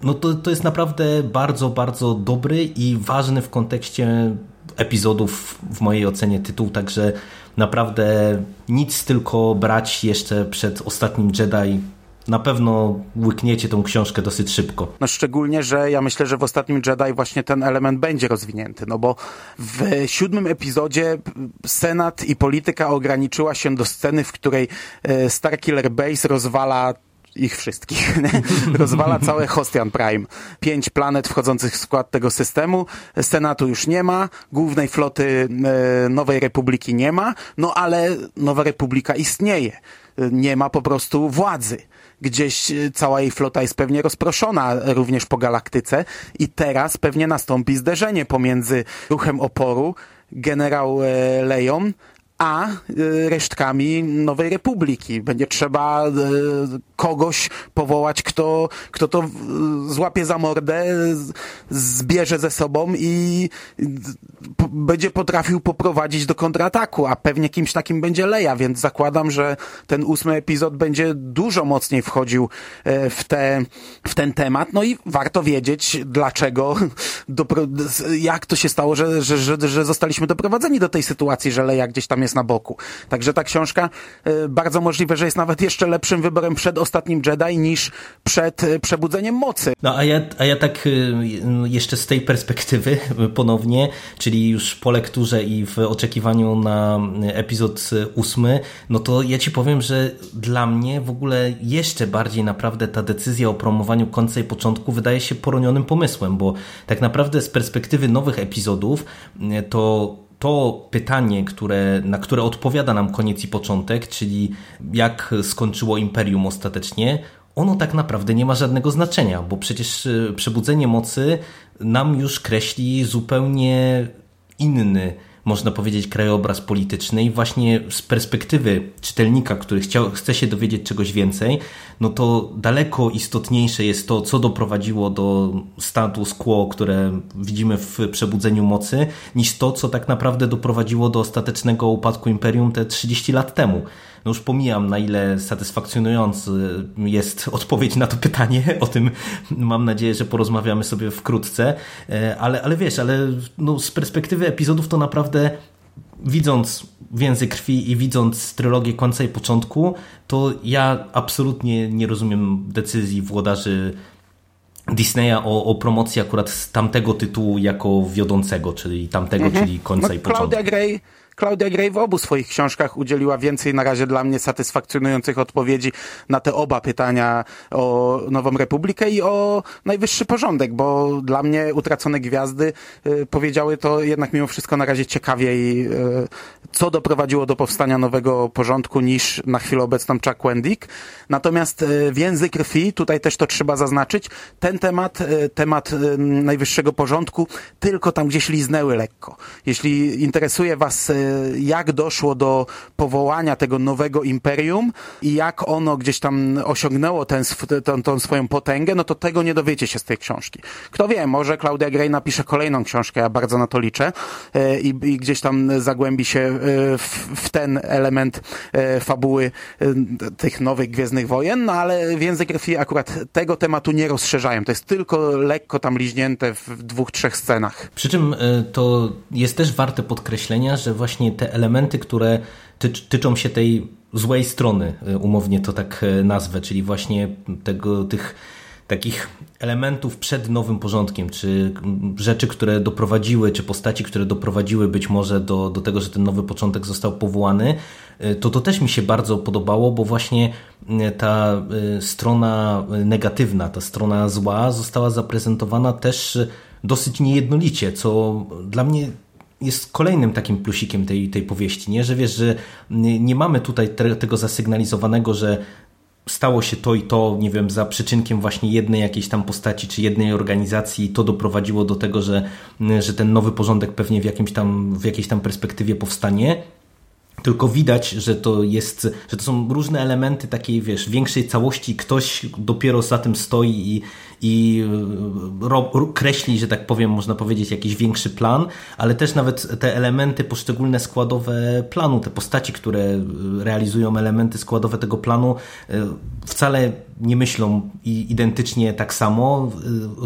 no to, to jest naprawdę bardzo, bardzo dobry i ważny w kontekście epizodów w mojej ocenie tytuł, także naprawdę nic tylko brać jeszcze przed ostatnim Jedi na pewno łykniecie tą książkę dosyć szybko. No szczególnie, że ja myślę, że w ostatnim Jedi właśnie ten element będzie rozwinięty, no bo w siódmym epizodzie Senat i polityka ograniczyła się do sceny, w której e, Starkiller Base rozwala ich wszystkich. Rozwala całe Hostian Prime. Pięć planet wchodzących w skład tego systemu. Senatu już nie ma. Głównej floty e, Nowej Republiki nie ma. No ale Nowa Republika istnieje. Nie ma po prostu władzy. Gdzieś e, cała jej flota jest pewnie rozproszona również po galaktyce i teraz pewnie nastąpi zderzenie pomiędzy ruchem oporu generał e, Leon a y, resztkami Nowej Republiki. Będzie trzeba y, kogoś powołać, kto, kto to złapie za mordę, zbierze ze sobą i będzie potrafił poprowadzić do kontrataku, a pewnie kimś takim będzie Leja, więc zakładam, że ten ósmy epizod będzie dużo mocniej wchodził e, w, te, w ten temat. No i warto wiedzieć, dlaczego, jak to się stało, że, że, że, że zostaliśmy doprowadzeni do tej sytuacji, że Leja gdzieś tam jest na boku. Także ta książka e, bardzo możliwe, że jest nawet jeszcze lepszym wyborem przed ostatnim Jedi niż przed e, przebudzeniem mocy. No a ja, a ja tak jeszcze z tej perspektywy ponownie, czyli już po lekturze i w oczekiwaniu na epizod ósmy, no to ja ci powiem, że dla mnie w ogóle jeszcze bardziej naprawdę ta decyzja o promowaniu końca i początku wydaje się poronionym pomysłem, bo tak naprawdę z perspektywy nowych epizodów to to pytanie, które, na które odpowiada nam koniec i początek, czyli jak skończyło imperium ostatecznie, ono tak naprawdę nie ma żadnego znaczenia, bo przecież e, przebudzenie mocy nam już kreśli zupełnie inny, można powiedzieć, krajobraz polityczny i właśnie z perspektywy czytelnika, który chciał, chce się dowiedzieć czegoś więcej, no to daleko istotniejsze jest to, co doprowadziło do status quo, które widzimy w Przebudzeniu Mocy, niż to, co tak naprawdę doprowadziło do ostatecznego upadku Imperium te 30 lat temu. No już pomijam na ile satysfakcjonujący jest odpowiedź na to pytanie, o tym mam nadzieję, że porozmawiamy sobie wkrótce, e, ale, ale wiesz, ale no z perspektywy epizodów to naprawdę widząc więzy krwi i widząc trylogię końca i początku, to ja absolutnie nie rozumiem decyzji włodarzy Disneya o, o promocji akurat z tamtego tytułu jako wiodącego, czyli tamtego, mhm. czyli końca no, i początku. Claudia Gray Claudia Gray w obu swoich książkach udzieliła więcej na razie dla mnie satysfakcjonujących odpowiedzi na te oba pytania o Nową Republikę i o najwyższy porządek, bo dla mnie Utracone Gwiazdy y, powiedziały to jednak mimo wszystko na razie ciekawiej, y, co doprowadziło do powstania nowego porządku niż na chwilę obecną Chuck Wendick. Natomiast y, więzy krwi, tutaj też to trzeba zaznaczyć, ten temat, y, temat y, najwyższego porządku, tylko tam gdzieś liznęły lekko. Jeśli interesuje Was, y, jak doszło do powołania tego nowego imperium i jak ono gdzieś tam osiągnęło ten, sw- tą, tą swoją potęgę, no to tego nie dowiecie się z tej książki. Kto wie, może Claudia Gray napisze kolejną książkę, ja bardzo na to liczę y, i, i gdzieś tam zagłębi się y, w, w ten element y, fabuły tych nowych Gwiezdnych Wojen, no ale więzy krwi akurat tego tematu nie rozszerzają. To jest tylko lekko tam liźnięte w dwóch, trzech scenach. Przy czym to jest też warte podkreślenia, że właśnie te elementy, które tycz, tyczą się tej złej strony, y, umownie to tak y, nazwę, czyli właśnie tego, tych takich elementów przed nowym porządkiem, czy rzeczy, które doprowadziły, czy postaci, które doprowadziły być może do, do tego, że ten nowy początek został powołany, y, to to też mi się bardzo podobało, bo właśnie ta strona negatywna, ta strona zła została zaprezentowana też dosyć niejednolicie, co dla mnie jest kolejnym takim plusikiem tej, tej powieści, nie? że wiesz, że nie mamy tutaj te, tego zasygnalizowanego, że stało się to i to, nie wiem, za przyczynkiem właśnie jednej jakiejś tam postaci czy jednej organizacji i to doprowadziło do tego, że, że ten nowy porządek pewnie w, jakimś tam, w jakiejś tam perspektywie powstanie. Tylko widać, że to jest, że to są różne elementy takiej, wiesz, większej całości. Ktoś dopiero za tym stoi i, i ro, kreśli, że tak powiem, można powiedzieć, jakiś większy plan, ale też nawet te elementy poszczególne składowe planu, te postaci, które realizują elementy składowe tego planu, wcale nie myślą identycznie tak samo,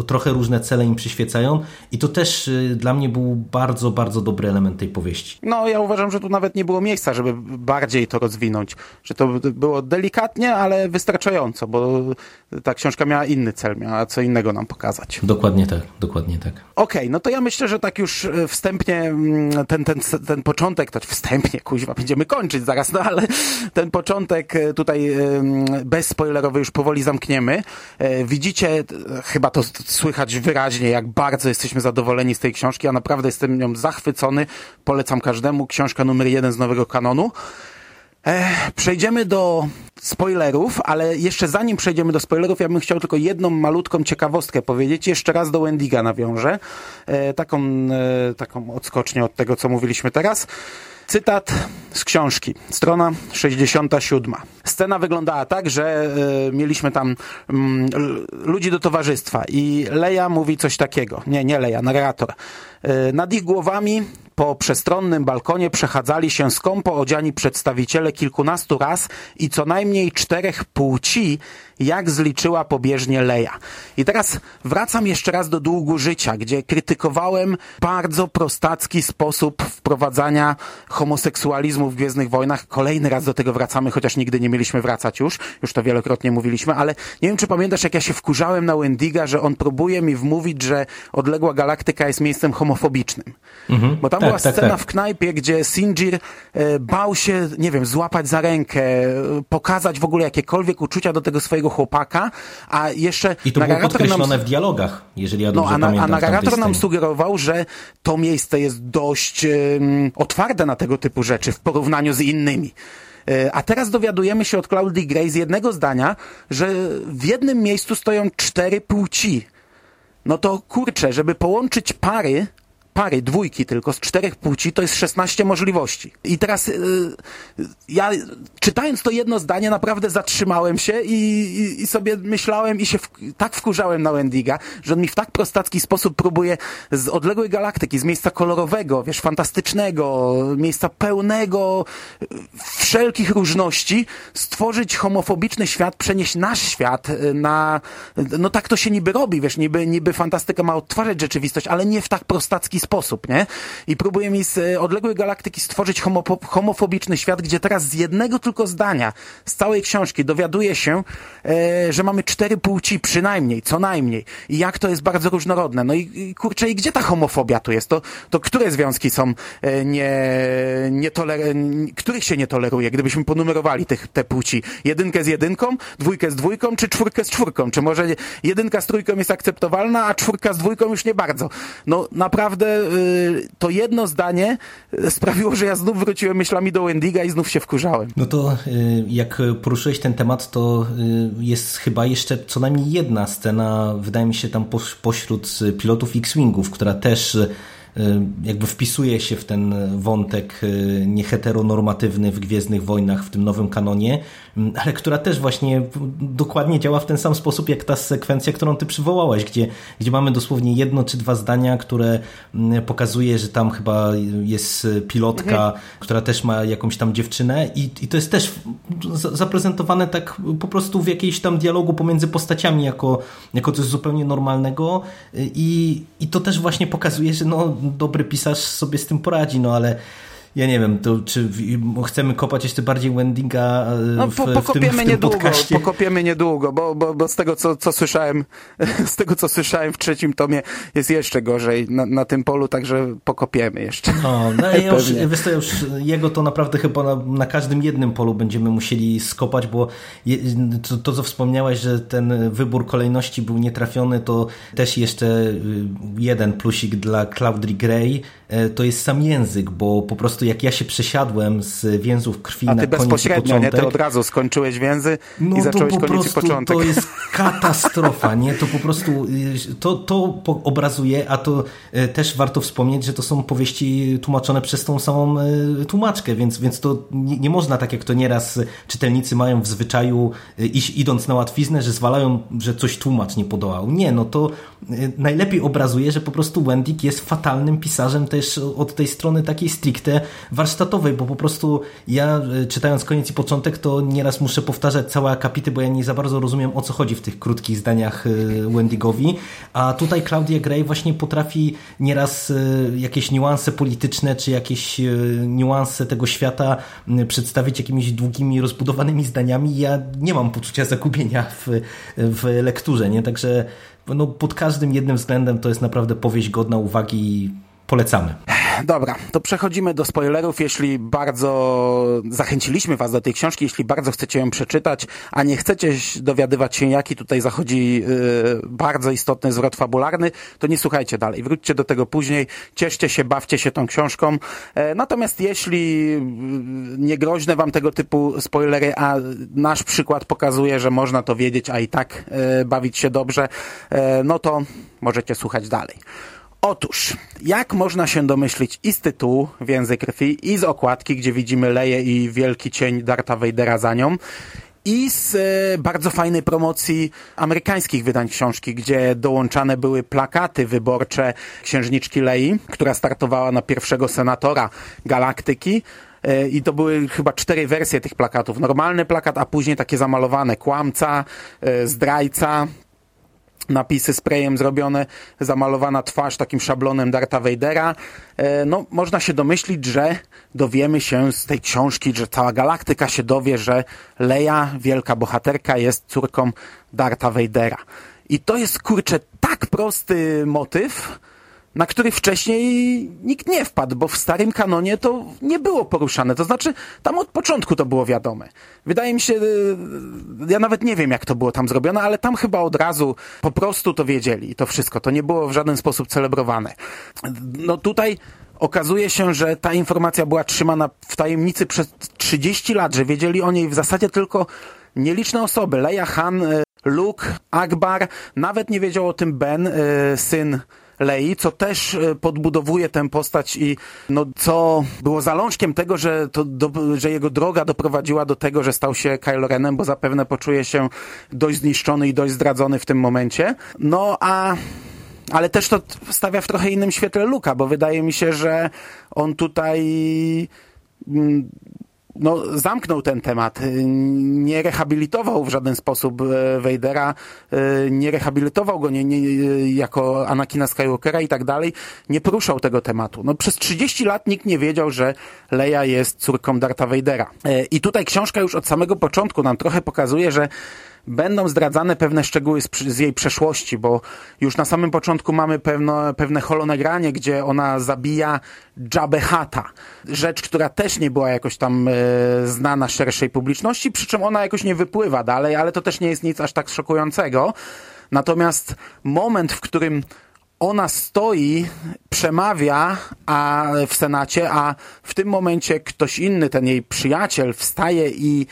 trochę różne cele im przyświecają i to też dla mnie był bardzo, bardzo dobry element tej powieści. No, ja uważam, że tu nawet nie było miejsca, żeby bardziej to rozwinąć, że to było delikatnie, ale wystarczająco, bo ta książka miała inny cel, miała co innego nam pokazać. Dokładnie tak, dokładnie tak. Okej, okay, no to ja myślę, że tak już wstępnie ten, ten, ten początek, to wstępnie, kuźwa, będziemy kończyć zaraz, no ale ten początek tutaj bezspoilerowy już powoli zamkniemy. Widzicie, chyba to słychać wyraźnie, jak bardzo jesteśmy zadowoleni z tej książki, ja naprawdę jestem nią zachwycony, polecam każdemu, książka numer jeden z nowego kanonu. Przejdziemy do spoilerów, ale jeszcze zanim przejdziemy do spoilerów, ja bym chciał tylko jedną malutką ciekawostkę powiedzieć. Jeszcze raz do Wendiga nawiążę. Taką, taką odskocznię od tego, co mówiliśmy teraz. Cytat z książki, strona 67. Scena wyglądała tak, że y, mieliśmy tam y, ludzi do towarzystwa i Leja mówi coś takiego. Nie, nie Leja, narrator. Y, nad ich głowami po przestronnym balkonie przechadzali się skąpo odziani przedstawiciele kilkunastu ras i co najmniej czterech płci, jak zliczyła pobieżnie Leja. I teraz wracam jeszcze raz do długu życia, gdzie krytykowałem bardzo prostacki sposób wprowadzania homoseksualizmu w Gwiezdnych Wojnach. Kolejny raz do tego wracamy, chociaż nigdy nie mieliśmy wracać już. Już to wielokrotnie mówiliśmy, ale nie wiem, czy pamiętasz, jak ja się wkurzałem na Wendiga, że on próbuje mi wmówić, że odległa galaktyka jest miejscem homofobicznym. Mhm. Bo tam tak, była tak, scena tak. w knajpie, gdzie Sinjir e, bał się, nie wiem, złapać za rękę, e, pokazać w ogóle jakiekolwiek uczucia do tego swojego chłopaka, a jeszcze... I to było podkreślone nam... w dialogach, jeżeli ja dobrze no, a, na, pamiętam. A narrator nam sugerował, że to miejsce jest dość um, otwarte na tego typu rzeczy w porównaniu z innymi. A teraz dowiadujemy się od Claudii Gray z jednego zdania, że w jednym miejscu stoją cztery płci. No to kurczę, żeby połączyć pary, pary, dwójki tylko z czterech płci, to jest 16 możliwości. I teraz yy, ja czytając to jedno zdanie naprawdę zatrzymałem się i, i, i sobie myślałem i się w, tak wkurzałem na Wendiga, że on mi w tak prostacki sposób próbuje z odległej galaktyki, z miejsca kolorowego, wiesz, fantastycznego, miejsca pełnego wszelkich różności stworzyć homofobiczny świat, przenieść nasz świat y, na... No tak to się niby robi, wiesz, niby, niby fantastyka ma odtwarzać rzeczywistość, ale nie w tak prostacki sposób, nie? I próbuje mi z y, odległej galaktyki stworzyć homo, homofobiczny świat, gdzie teraz z jednego tylko zdania z całej książki dowiaduje się, e, że mamy cztery płci przynajmniej, co najmniej. I jak to jest bardzo różnorodne. No i, i kurczę, i gdzie ta homofobia tu jest? To, to które związki są e, nie, nie toler, których się nie toleruje, gdybyśmy ponumerowali tych, te płci? Jedynkę z jedynką, dwójkę z dwójką, czy czwórkę z czwórką? Czy może jedynka z trójką jest akceptowalna, a czwórka z dwójką już nie bardzo? No naprawdę to jedno zdanie y, sprawiło, że ja znów wróciłem myślami do Wendiga i znów się wkurzałem. No to y, jak poruszyłeś ten temat, to jest chyba jeszcze co najmniej jedna scena, wydaje mi się tam pośród pilotów X-Wingów, która też Y, jakby wpisuje się w ten wątek y, nieheteronormatywny w Gwiezdnych Wojnach, w tym nowym kanonie, mm, ale która też właśnie dokładnie działa w ten sam sposób, jak ta sekwencja, którą ty przywołałeś, gdzie, gdzie mamy dosłownie jedno czy dwa zdania, które mm, pokazuje, że tam chyba jest pilotka, mhm. która też ma jakąś tam dziewczynę i, i to jest też zaprezentowane tak po prostu w jakiejś tam dialogu pomiędzy postaciami jako, jako coś zupełnie normalnego i, i to też właśnie pokazuje, że no dobry pisarz sobie z tym poradzi, no ale ja nie wiem, to czy chcemy kopać jeszcze bardziej Wendinga e, no, w, no, w tym, w tym niedługo, podcaście? Pokopiemy niedługo, bo, bo, bo z tego, co, co słyszałem, z tego, co słyszałem w trzecim tomie, jest jeszcze gorzej na, na tym polu, także pokopiemy jeszcze. No, no ja już, wiesz to już jego to naprawdę chyba na, na, każdym jednym polu będziemy musieli skopać, bo je, to, to, co wspomniałeś, że ten wybór kolejności był nietrafiony, to też jeszcze y, jeden plusik dla Claudry Gray, to jest sam język, bo po prostu jak ja się przesiadłem z więzów krwi A ty na bezpośrednio, nie? Ty od razu skończyłeś więzy no i zacząłeś to po koniec prostu, początek. To jest katastrofa, nie? To po prostu y, to, to obrazuje, a to y, też warto wspomnieć, że to są powieści tłumaczone przez tą samą y, tłumaczkę, więc, więc to nie, nie można tak jak to nieraz czytelnicy mają w zwyczaju iść, idąc na łatwiznę, że zwalają, że coś tłumacz nie podołał. Nie, no to najlepiej obrazuje, że po prostu Wendik jest fatalnym pisarzem też od tej strony takiej stricte warsztatowej, bo po prostu ja e, czytając koniec i początek, to nieraz muszę powtarzać całe akapity, bo ja nie za bardzo rozumiem o co chodzi w tych krótkich zdaniach e, Wendigowi, a tutaj Claudia Gray właśnie potrafi nieraz e, jakieś niuanse polityczne, czy jakieś niuanse tego świata przedstawić jakimiś długimi, rozbudowanymi zdaniami. Ja nie mam poczucia zagubienia w, w lekturze, nie? Także no, pod każdym jednym względem to jest naprawdę powieść godna uwagi polecamy. Dobra, to przechodzimy do spoilerów. Jeśli bardzo zachęciliśmy Was do tej książki, jeśli bardzo chcecie ją przeczytać, a nie chcecie dowiadywać się, jaki tutaj zachodzi yy, bardzo istotny zwrot fabularny, to nie słuchajcie dalej. Wróćcie do tego później, cieszcie się, bawcie się tą książką. E, natomiast jeśli yy, nie groźne Wam tego typu spoilery, a nasz przykład pokazuje, że można to wiedzieć, a i tak yy, bawić się dobrze, e, no to możecie słuchać dalej. Otóż, jak można się domyślić i z tytułu Więzy Krwi, i z okładki, gdzie widzimy Leję i wielki cień Darta Vadera za nią, i z e, bardzo fajnej promocji amerykańskich wydań książki, gdzie dołączane były plakaty wyborcze księżniczki Lei, która startowała na pierwszego senatora Galaktyki. E, I to były chyba cztery wersje tych plakatów. Normalny plakat, a później takie zamalowane. Kłamca, e, zdrajca, napisy sprayem zrobione, zamalowana twarz takim szablonem Darta Vadera. E, no, można się domyślić, że dowiemy się z tej książki, że cała galaktyka się dowie, że Leia, wielka bohaterka, jest córką Darta Vadera. I to jest, kurczę, tak prosty motyw, na który wcześniej nikt nie wpadł, bo w starym kanonie to nie było poruszane. To znaczy, tam od początku to było wiadome. Wydaje mi się, y, ja nawet nie wiem, jak to było tam zrobione, ale tam chyba od razu po prostu to wiedzieli. To wszystko. To nie było w żaden sposób celebrowane. No tutaj okazuje się, że ta informacja była trzymana w tajemnicy przez 30 lat, że wiedzieli o niej w zasadzie tylko nieliczne osoby. Leia Han, y, Luke, Akbar, nawet nie wiedział o tym Ben, y, syn Lei, co też e, podbudowuje tę postać i no, co było zalążkiem tego, że, to do, że jego droga doprowadziła do tego, że stał się Kylo Renem, bo zapewne poczuje się dość zniszczony i dość zdradzony w tym momencie. No a ale też to stawia w trochę innym świetle Luka, bo wydaje mi się, że on tutaj mm, no, zamknął ten temat. Nie rehabilitował w żaden sposób Vadera, e, nie rehabilitował go nie, nie, jako Anakina Skywalkera i tak dalej. Nie poruszał tego tematu. No, przez 30 lat nikt nie wiedział, że Leia jest córką Dartha Vadera. E, I tutaj książka już od samego początku nam trochę pokazuje, że będą zdradzane pewne szczegóły z, z, jej przeszłości, bo już na samym początku mamy pewno, pewne holonagranie, gdzie ona zabija Jabba Hata. Rzecz, która też nie była jakoś tam e, znana szerszej publiczności, przy czym ona jakoś nie wypływa dalej, ale to też nie jest nic aż tak szokującego. Natomiast moment, w którym ona stoi, przemawia a w Senacie, a w tym momencie ktoś inny, ten jej przyjaciel, wstaje i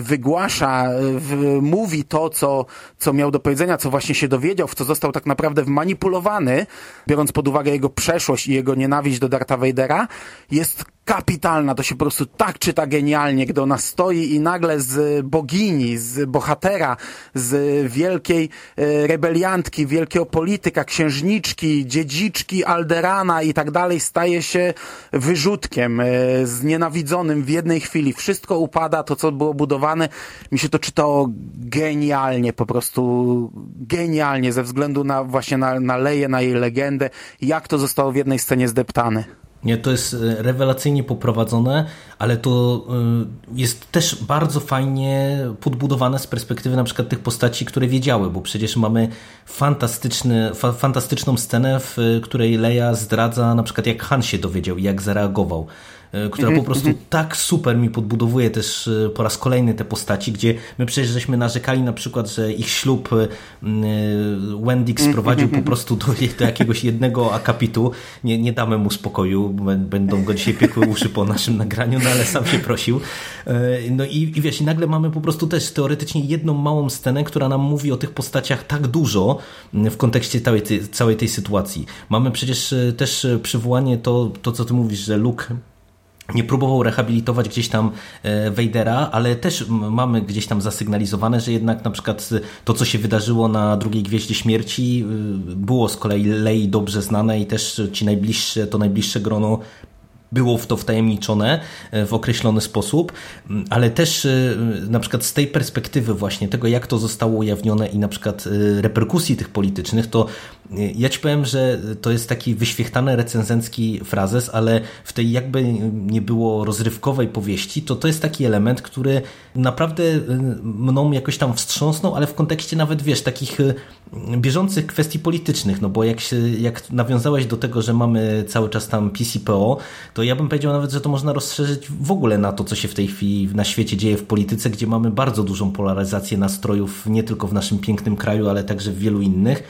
wygłasza, w, mówi to, co, co miał do powiedzenia, co właśnie się dowiedział, w co został tak naprawdę wmanipulowany, biorąc pod uwagę jego przeszłość i jego nienawiść do Dartha Vadera, jest kapitalna, to się po prostu tak czyta genialnie, gdy ona stoi i nagle z bogini, z bohatera, z wielkiej e, rebeliantki, wielkiego polityka, księżniczki, dziedziczki Alderana i tak dalej, staje się wyrzutkiem, e, znienawidzonym w jednej chwili. Wszystko upada, to co było budowane, mi się to czytało genialnie, po prostu genialnie, ze względu na właśnie na, na Leję, na jej legendę, jak to zostało w jednej scenie zdeptane. Nie, to jest e, rewelacyjnie poprowadzone, ale to e, jest też bardzo fajnie podbudowane z perspektywy na przykład tych postaci, które wiedziały, bo przecież mamy fantastyczny, fa fantastyczną scenę, w której Leia zdradza na przykład jak Han się dowiedział i jak zareagował. E, która po prostu tak super mi podbudowuje też e, po raz kolejny te postaci, gdzie my przecież żeśmy narzekali na przykład, że ich ślub e, Wendig sprowadził po prostu do, do jakiegoś jednego akapitu. Nie, nie damy mu spokoju, będą go dzisiaj piekły uszy po naszym nagraniu, no ale sam się prosił. No i, i wiesz, i nagle mamy po prostu też teoretycznie jedną małą scenę, która nam mówi o tych postaciach tak dużo w kontekście całej tej, całej tej sytuacji. Mamy przecież też przywołanie to, to co ty mówisz, że Luke nie próbował rehabilitować gdzieś tam e, Vadera, ale też mamy gdzieś tam zasygnalizowane, że jednak na przykład to, co się wydarzyło na drugiej Gwieździe Śmierci y, było z kolei Lei dobrze znane i też ci najbliższe, to najbliższe grono było w to wtajemniczone e, w określony sposób, mm, ale też e, na przykład z tej perspektywy właśnie tego, jak to zostało ujawnione i na przykład e, reperkusji tych politycznych, to ja ci powiem, że to jest taki wyświechtany recenzencki frazes, ale w tej jakby nie było rozrywkowej powieści, to to jest taki element, który naprawdę mną jakoś tam wstrząsnął, ale w kontekście nawet, wiesz, takich bieżących kwestii politycznych, no bo jak, się, jak nawiązałeś do tego, że mamy cały czas tam PCPO, to ja bym powiedział nawet, że to można rozszerzyć w ogóle na to, co się w tej chwili na świecie dzieje w polityce, gdzie mamy bardzo dużą polaryzację nastrojów nie tylko w naszym pięknym kraju, ale także w wielu innych.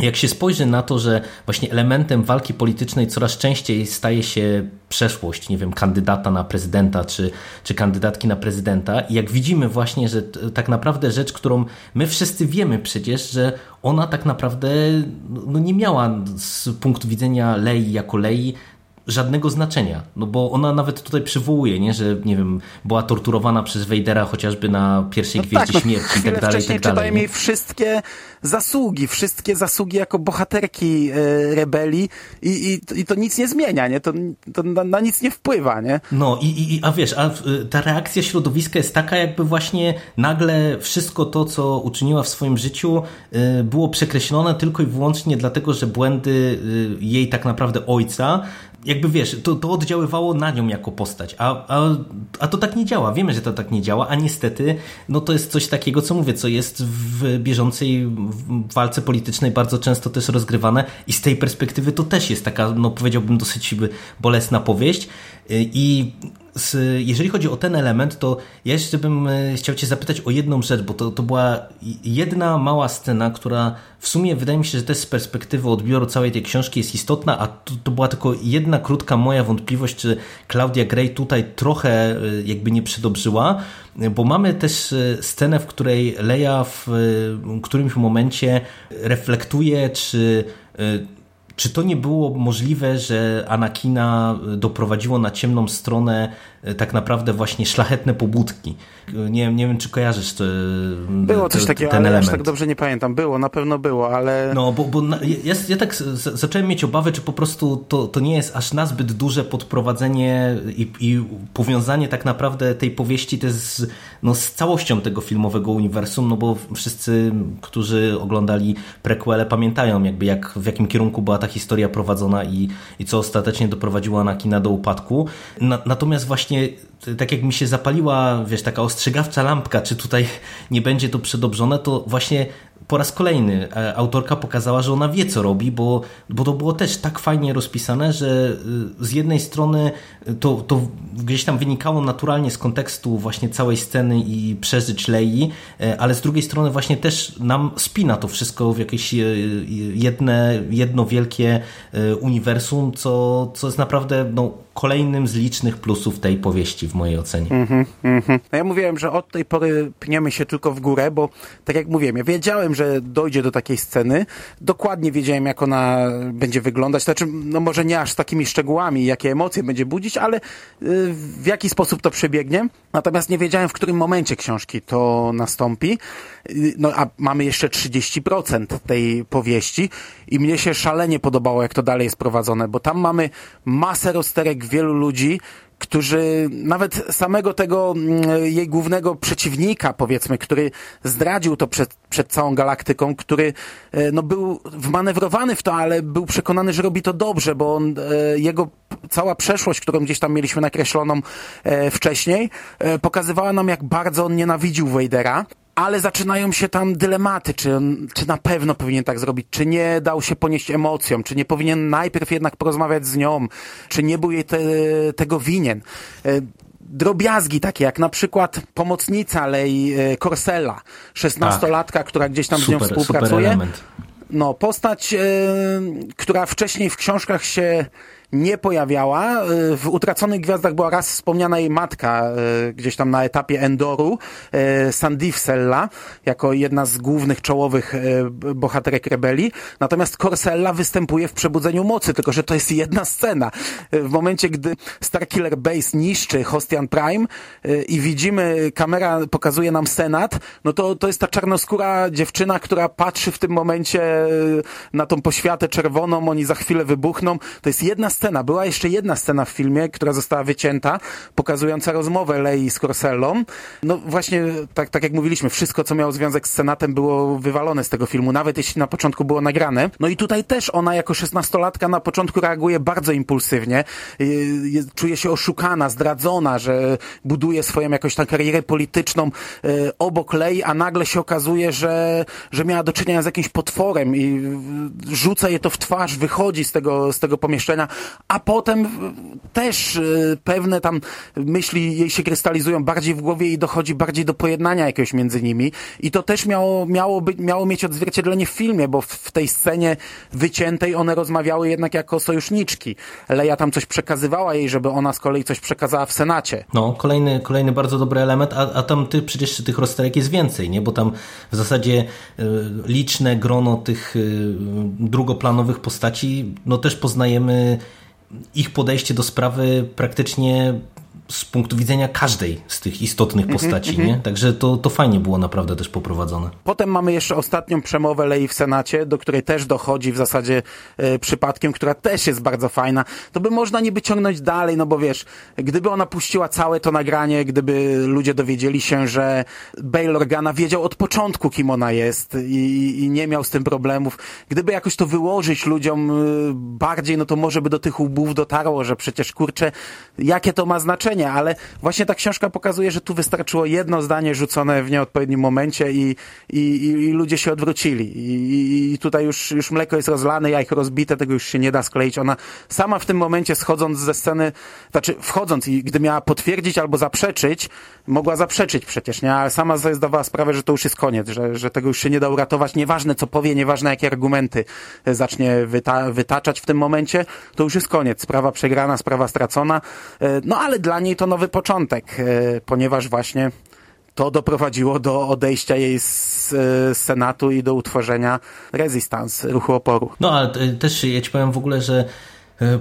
Jak się spojrzy na to, że właśnie elementem walki politycznej coraz częściej staje się przeszłość, nie wiem, kandydata na prezydenta czy, czy kandydatki na prezydenta, i jak widzimy właśnie, że tak naprawdę rzecz, którą my wszyscy wiemy przecież, że ona tak naprawdę no, nie miała z punktu widzenia Lei jako Lei żadnego znaczenia, no bo ona nawet tutaj przywołuje, nie, że nie wiem, była torturowana przez Wejdera chociażby na pierwszej no gwieździe tak, no, śmierci i tak dalej, i tak dalej. jej wszystkie zasługi, wszystkie zasługi jako bohaterki e, rebelii i, i, i to nic nie zmienia, nie? To, to na, na, nic nie wpływa, nie? No i, i a wiesz, a ta reakcja środowiska jest taka, jakby właśnie nagle wszystko to, co uczyniła w swoim życiu e, było przekreślone tylko i wyłącznie dlatego, że błędy e, jej tak naprawdę ojca jakby wiesz, to, to oddziaływało na nią jako postać, a, a, a to tak nie działa. Wiemy, że to tak nie działa, a niestety no to jest coś takiego, co mówię, co jest w bieżącej walce politycznej bardzo często też rozgrywane i z tej perspektywy to też jest taka, no powiedziałbym, dosyć bolesna powieść i z, jeżeli chodzi o ten element, to ja jeszcze bym e, chciał Cię zapytać o jedną rzecz, bo to, to była jedna mała scena, która w sumie wydaje mi się, że też z perspektywy odbioru całej tej książki jest istotna, a to, to była tylko jedna krótka moja wątpliwość, czy Claudia Gray tutaj trochę e, jakby nie przedobrzyła, bo mamy też e, scenę, w której Leia w którymś momencie reflektuje, czy czy to nie było możliwe, że Anakina doprowadziło na ciemną stronę e, tak naprawdę właśnie szlachetne pobudki? Nie, nie wiem, czy kojarzysz te, Było coś te, takiego, ten ale element. tak dobrze nie pamiętam. Było, na pewno było, ale... No, bo, bo ja, ja tak z, zacząłem mieć obawy, czy po prostu to, to nie jest aż nazbyt duże podprowadzenie i, i powiązanie tak naprawdę tej powieści jest no, z całością tego filmowego uniwersum, no bo wszyscy, którzy oglądali prequele pamiętają jakby jak, w jakim kierunku była ta historia prowadzona i, i co ostatecznie doprowadziło Anakina do upadku. Na, natomiast właśnie tak jak mi się zapaliła, wiesz, taka ostrzegawcza lampka, czy tutaj nie będzie to przedobrzone, to właśnie po raz kolejny e, autorka pokazała, że ona wie, co robi, bo, bo to było też tak fajnie rozpisane, że y, z jednej strony to, to gdzieś tam wynikało naturalnie z kontekstu właśnie całej sceny i przeżyć Lei, e, ale z drugiej strony właśnie też nam spina to wszystko w jakieś e, jedne, jedno wielkie uniwersum, co, co jest naprawdę no, kolejnym z licznych plusów tej powieści w mojej ocenie. Mm-hmm, mm-hmm. No ja mówiłem, że od tej pory pniemy się tylko w górę, bo tak jak mówiłem, ja wiedziałem, że dojdzie do takiej sceny. Dokładnie wiedziałem, jak ona będzie wyglądać. Znaczy, no może nie aż takimi szczegółami, jakie emocje będzie budzić, ale y, w jaki sposób to przebiegnie. Natomiast nie wiedziałem, w którym momencie książki to nastąpi. Y, no a mamy jeszcze 30% tej powieści i mnie się szalenie podobało, jak to dalej jest prowadzone, bo tam mamy masę rozterek wielu ludzi, którzy nawet samego tego jej głównego przeciwnika, powiedzmy, który zdradził to przed, przed całą galaktyką, który no, był wmanewrowany w to, ale był przekonany, że robi to dobrze, bo on, jego cała przeszłość, którą gdzieś tam mieliśmy nakreśloną wcześniej, pokazywała nam, jak bardzo on nienawidził Vadera ale zaczynają się tam dylematy, czy, czy na pewno powinien tak zrobić, czy nie dał się ponieść emocjom, czy nie powinien najpierw jednak porozmawiać z nią, czy nie był jej te, tego winien. Drobiazgi takie, jak na przykład pomocnica Lei Corsella, szesnastolatka, tak. która gdzieś tam super, z nią współpracuje. No, postać, yy, która wcześniej w książkach się nie pojawiała. W Utraconych Gwiazdach była raz wspomniana jej matka gdzieś tam na etapie Endoru, Sandif Sella, jako jedna z głównych czołowych bohaterek rebelii. Natomiast Corsella występuje w Przebudzeniu Mocy, tylko że to jest jedna scena. W momencie, gdy Starkiller Base niszczy Hostian Prime i widzimy, kamera pokazuje nam Senat, no to, to jest ta czarnoskóra dziewczyna, która patrzy w tym momencie na tą poświatę czerwoną, oni za chwilę wybuchną. To jest jedna scena scena. Była jeszcze jedna scena w filmie, która została wycięta, pokazująca rozmowę Lei z Corsellą. No właśnie, tak, tak jak mówiliśmy, wszystko, co miało związek z Senatem było wywalone z tego filmu, nawet jeśli na początku było nagrane. No i tutaj też ona jako szesnastolatka na początku reaguje bardzo impulsywnie. Czuje się oszukana, zdradzona, że buduje swoją jakąś tam karierę polityczną obok Lei, a nagle się okazuje, że, że miała do czynienia z jakimś potworem i rzuca je to w twarz, wychodzi z tego, z tego pomieszczenia, a potem też pewne tam myśli jej się krystalizują bardziej w głowie i dochodzi bardziej do pojednania jakiegoś między nimi i to też miało, miało, być, miało mieć odzwierciedlenie w filmie, bo w tej scenie wyciętej one rozmawiały jednak jako sojuszniczki. Leja tam coś przekazywała jej, żeby ona z kolei coś przekazała w Senacie. No, kolejny, kolejny bardzo dobry element, a, a tam ty, przecież tych rozterek jest więcej, nie? Bo tam w zasadzie y, liczne grono tych y, drugoplanowych postaci, no też poznajemy ich podejście do sprawy praktycznie z punktu widzenia każdej z tych istotnych postaci, nie? Także to, to fajnie było naprawdę też poprowadzone. Potem mamy jeszcze ostatnią przemowę Lei w Senacie, do której też dochodzi w zasadzie e, przypadkiem, która też jest bardzo fajna. To by można niby ciągnąć dalej, no bo wiesz, gdyby ona puściła całe to nagranie, gdyby ludzie dowiedzieli się, że Bail Organa wiedział od początku, kim ona jest i, i nie miał z tym problemów, gdyby jakoś to wyłożyć ludziom e, bardziej, no to może by do tych łbów dotarło, że przecież kurczę, jakie to ma znaczenie, ale właśnie ta książka pokazuje, że tu wystarczyło jedno zdanie rzucone w nieodpowiednim momencie i, i, i ludzie się odwrócili. I, I, tutaj już, już mleko jest rozlane, jajko rozbite, tego już się nie da skleić. Ona sama w tym momencie schodząc ze sceny, znaczy wchodząc i gdy miała potwierdzić albo zaprzeczyć, mogła zaprzeczyć przecież, nie? Ale sama sobie zdawała sprawę, że to już jest koniec, że, że tego już się nie da uratować. Nieważne co powie, nieważne jakie argumenty zacznie wyta wytaczać w tym momencie, to już jest koniec. Sprawa przegrana, sprawa stracona. No ale dla niej to nowy początek, ponieważ właśnie to doprowadziło do odejścia jej z, z Senatu i do utworzenia Resistance, ruchu oporu. No ale też ja ci powiem w ogóle, że E,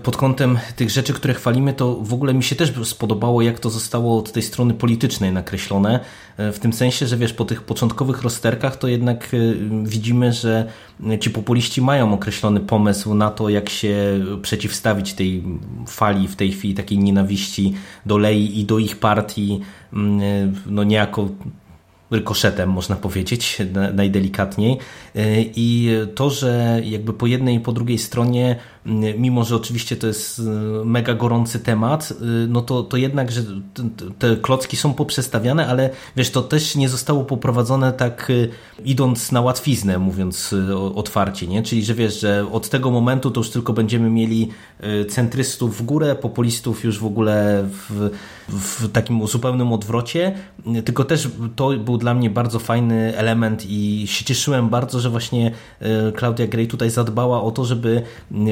pod kątem tych rzeczy, które chwalimy, to w ogóle mi się też spodobało, jak to zostało od tej strony politycznej nakreślone. E, w tym sensie, że wiesz, po tych początkowych rozterkach to jednak e, widzimy, że ci populiści mają określony pomysł na to, jak się przeciwstawić tej fali w tej chwili takiej nienawiści do Lei i do ich partii, mm, no niejako rykoszetem, można powiedzieć, najdelikatniej. I to, że jakby po jednej i po drugiej stronie mimo że oczywiście to jest e, mega gorący temat, e, no to, to jednak, że te klocki są poprzestawiane, ale wiesz, to też nie zostało poprowadzone tak e, idąc na łatwiznę, mówiąc otwarcie, nie? Czyli, że wiesz, że od tego momentu to już tylko będziemy mieli centrystów w górę, populistów już w ogóle w, w takim zupełnym odwrocie, tylko też to był dla mnie bardzo fajny element i się cieszyłem bardzo, że właśnie Claudia Gray tutaj zadbała o to, żeby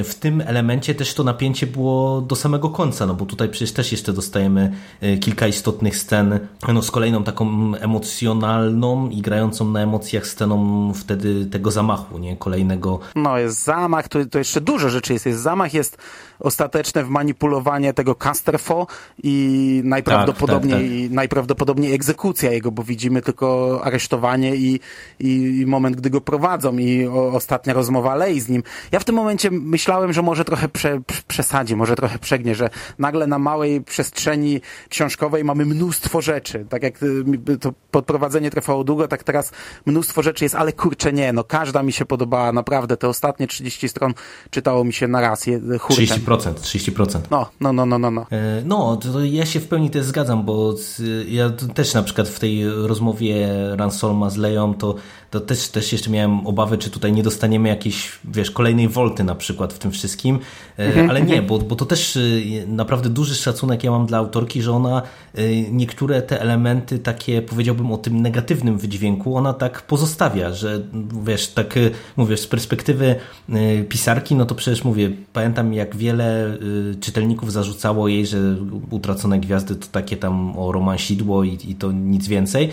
w tym elemencie też to napięcie było do samego końca, no bo tutaj przecież też jeszcze dostajemy e, kilka istotnych scen no z kolejną taką emocjonalną i grającą na emocjach sceną wtedy tego zamachu, nie? Kolejnego. No jest zamach, to, to jeszcze dużo rzeczy jest. Jest zamach, jest ostateczne wmanipulowanie tego Casterfo i najprawdopodobniej, tak, tak, tak. najprawdopodobniej egzekucja jego, bo widzimy tylko aresztowanie i, i, i moment, gdy go prowadzą i o, ostatnia rozmowa Lei z nim. Ja w tym momencie myślałem, że może trochę prze, przesadzi, może trochę przegnie, że nagle na małej przestrzeni książkowej mamy mnóstwo rzeczy. Tak jak y, to podprowadzenie trwało długo, tak teraz mnóstwo rzeczy jest, ale kurczę nie, no każda mi się podobała, naprawdę. Te ostatnie 30 stron czytało mi się na raz, hurtem. 30%, 30%. No, no, no, no, no. No, e, no to ja się w pełni też zgadzam, bo ja też na przykład w tej rozmowie Ransolma z Leją to to też, też jeszcze miałem obawy, czy tutaj nie dostaniemy jakiejś, wiesz, kolejnej wolty na przykład w tym wszystkim, e, mhm, ale nie, mhm. bo, bo to też e, naprawdę duży szacunek ja mam dla autorki, że ona e, niektóre te elementy takie, powiedziałbym o tym negatywnym wydźwięku, ona tak pozostawia, że wiesz, tak mówię, z perspektywy pisarki, no to przecież mówię, pamiętam jak wiele czytelników zarzucało jej, że Utracone Gwiazdy to takie tam o romansidło i, i to nic więcej,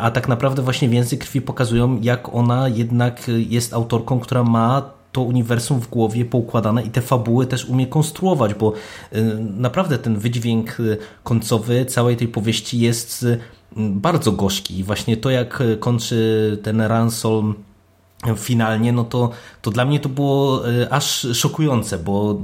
a tak naprawdę właśnie więcej krwi pokazują jak ona jednak jest autorką, która ma to uniwersum w głowie poukładane i te fabuły też umie konstruować, bo y, naprawdę ten wydźwięk y, końcowy całej tej powieści jest y, bardzo gorzki. I właśnie to, jak kończy ten Ransom finalnie, no to, to dla mnie to było e, aż szokujące, bo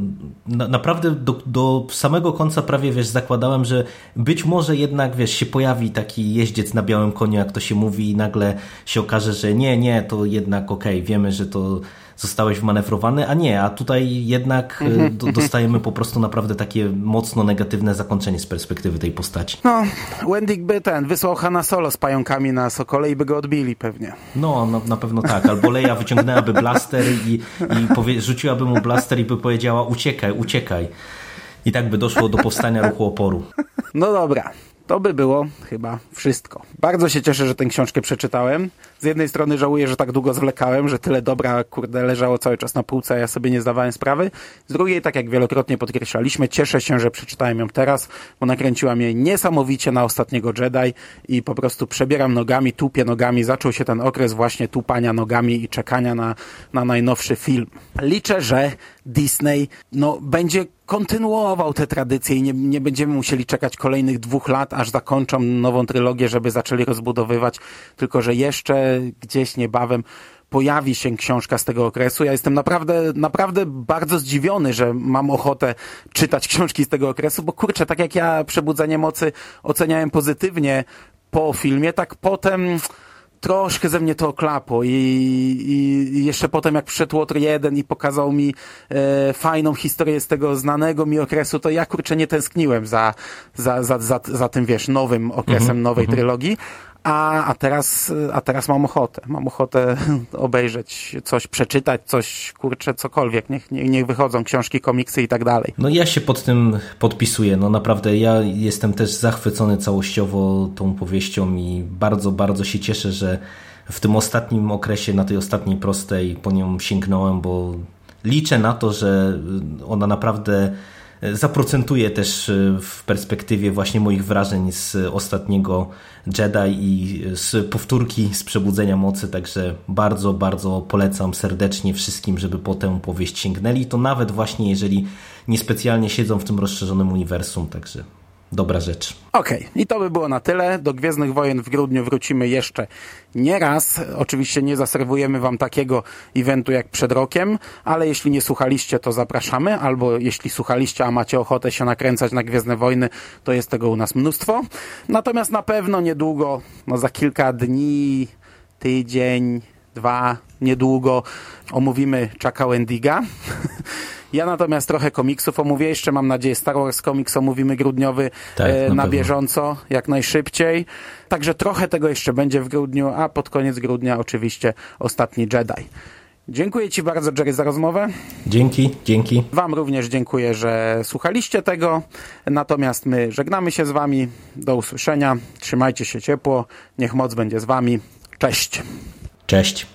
na, naprawdę do, do samego końca prawie, wiesz, zakładałem, że być może jednak, wiesz, się pojawi taki jeździec na białym koniu, jak to się mówi i nagle się okaże, że nie, nie, to jednak okej, okay, wiemy, że to zostałeś wmanewrowany, a nie, a tutaj jednak e, mhm. dostajemy po prostu naprawdę takie mocno negatywne zakończenie z perspektywy tej postaci. No, Wendy by ten, wysłał Hanna Solo z pająkami na Sokole i by go odbili pewnie. No, no na pewno tak, albo Leia wyciągnęłaby blaster i, i powie, rzuciłaby mu blaster i by powiedziała uciekaj, uciekaj. I tak by doszło do powstania ruchu oporu. No dobra, to by było chyba wszystko. Bardzo się cieszę, że tę książkę przeczytałem. Z jednej strony żałuję, że tak długo zwlekałem, że tyle dobra, kurde, leżało cały czas na półce, a ja sobie nie zdawałem sprawy. Z drugiej, tak jak wielokrotnie podkreślaliśmy, cieszę się, że przeczytałem ją teraz, bo nakręciła mnie niesamowicie na ostatniego Jedi i po prostu przebieram nogami, tupię nogami. Zaczął się ten okres właśnie tupania nogami i czekania na, na najnowszy film. Liczę, że Disney no, będzie kontynuował te tradycje i nie, nie będziemy musieli czekać kolejnych dwóch lat, aż zakończą nową trylogię, żeby zaczęli rozbudowywać, tylko że jeszcze gdzieś niebawem pojawi się książka z tego okresu. Ja jestem naprawdę, naprawdę bardzo zdziwiony, że mam ochotę czytać książki z tego okresu, bo kurczę, tak jak ja Przebudzenie Mocy oceniałem pozytywnie po filmie, tak potem troszkę ze mnie to oklapo i, i, jeszcze potem jak przyszedł Łotr 1 i pokazał mi e, fajną historię z tego znanego mi okresu, to ja kurczę nie tęskniłem za, za, za, za, za tym, wiesz, nowym okresem mm -hmm, nowej -hmm. trylogii, a, a, teraz, a teraz mam ochotę. Mam ochotę obejrzeć coś, przeczytać coś, kurczę, cokolwiek. Niech, niech wychodzą książki, komiksy i tak dalej. No ja się pod tym podpisuję. No naprawdę ja jestem też zachwycony całościowo tą powieścią i bardzo, bardzo się cieszę, że w tym ostatnim okresie, na tej ostatniej prostej po nią sięgnąłem, bo liczę na to, że ona naprawdę zaprocentuje też e, w perspektywie właśnie moich wrażeń z ostatniego Jedi i z powtórki z Przebudzenia Mocy, także bardzo, bardzo polecam serdecznie wszystkim, żeby po tę powieść sięgnęli, to nawet właśnie jeżeli niespecjalnie siedzą w tym rozszerzonym uniwersum, także dobra rzecz. Okej, i to by było na tyle. Do Gwiezdnych Wojen w grudniu wrócimy jeszcze nie raz. Oczywiście nie zaserwujemy wam takiego eventu jak przed rokiem, ale jeśli nie słuchaliście, to zapraszamy, albo jeśli słuchaliście, a macie ochotę się nakręcać na Gwiezdne Wojny, to jest tego u nas mnóstwo. Natomiast na pewno niedługo, no za kilka dni, tydzień, dwa, niedługo omówimy Chucka Wendiga. Ja natomiast trochę komiksów omówię, jeszcze mam nadzieję Star Wars Comics omówimy grudniowy Tak, e, na na bieżąco, jak najszybciej. Także trochę tego jeszcze będzie w grudniu, a pod koniec grudnia oczywiście ostatni Jedi. Dziękuję Ci bardzo, Jerry, za rozmowę. Dzięki, dzięki. Wam również dziękuję, że słuchaliście tego. Natomiast my żegnamy się z Wami. Do usłyszenia. Trzymajcie się ciepło. Niech moc będzie z Wami. Cześć. Cześć.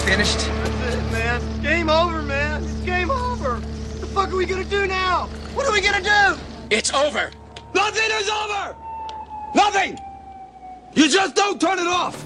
Finished? That's it, man. Game over, man. It's game over. What the fuck are we gonna do now? What are we gonna do? It's over. Nothing is over. Nothing. You just don't turn it off.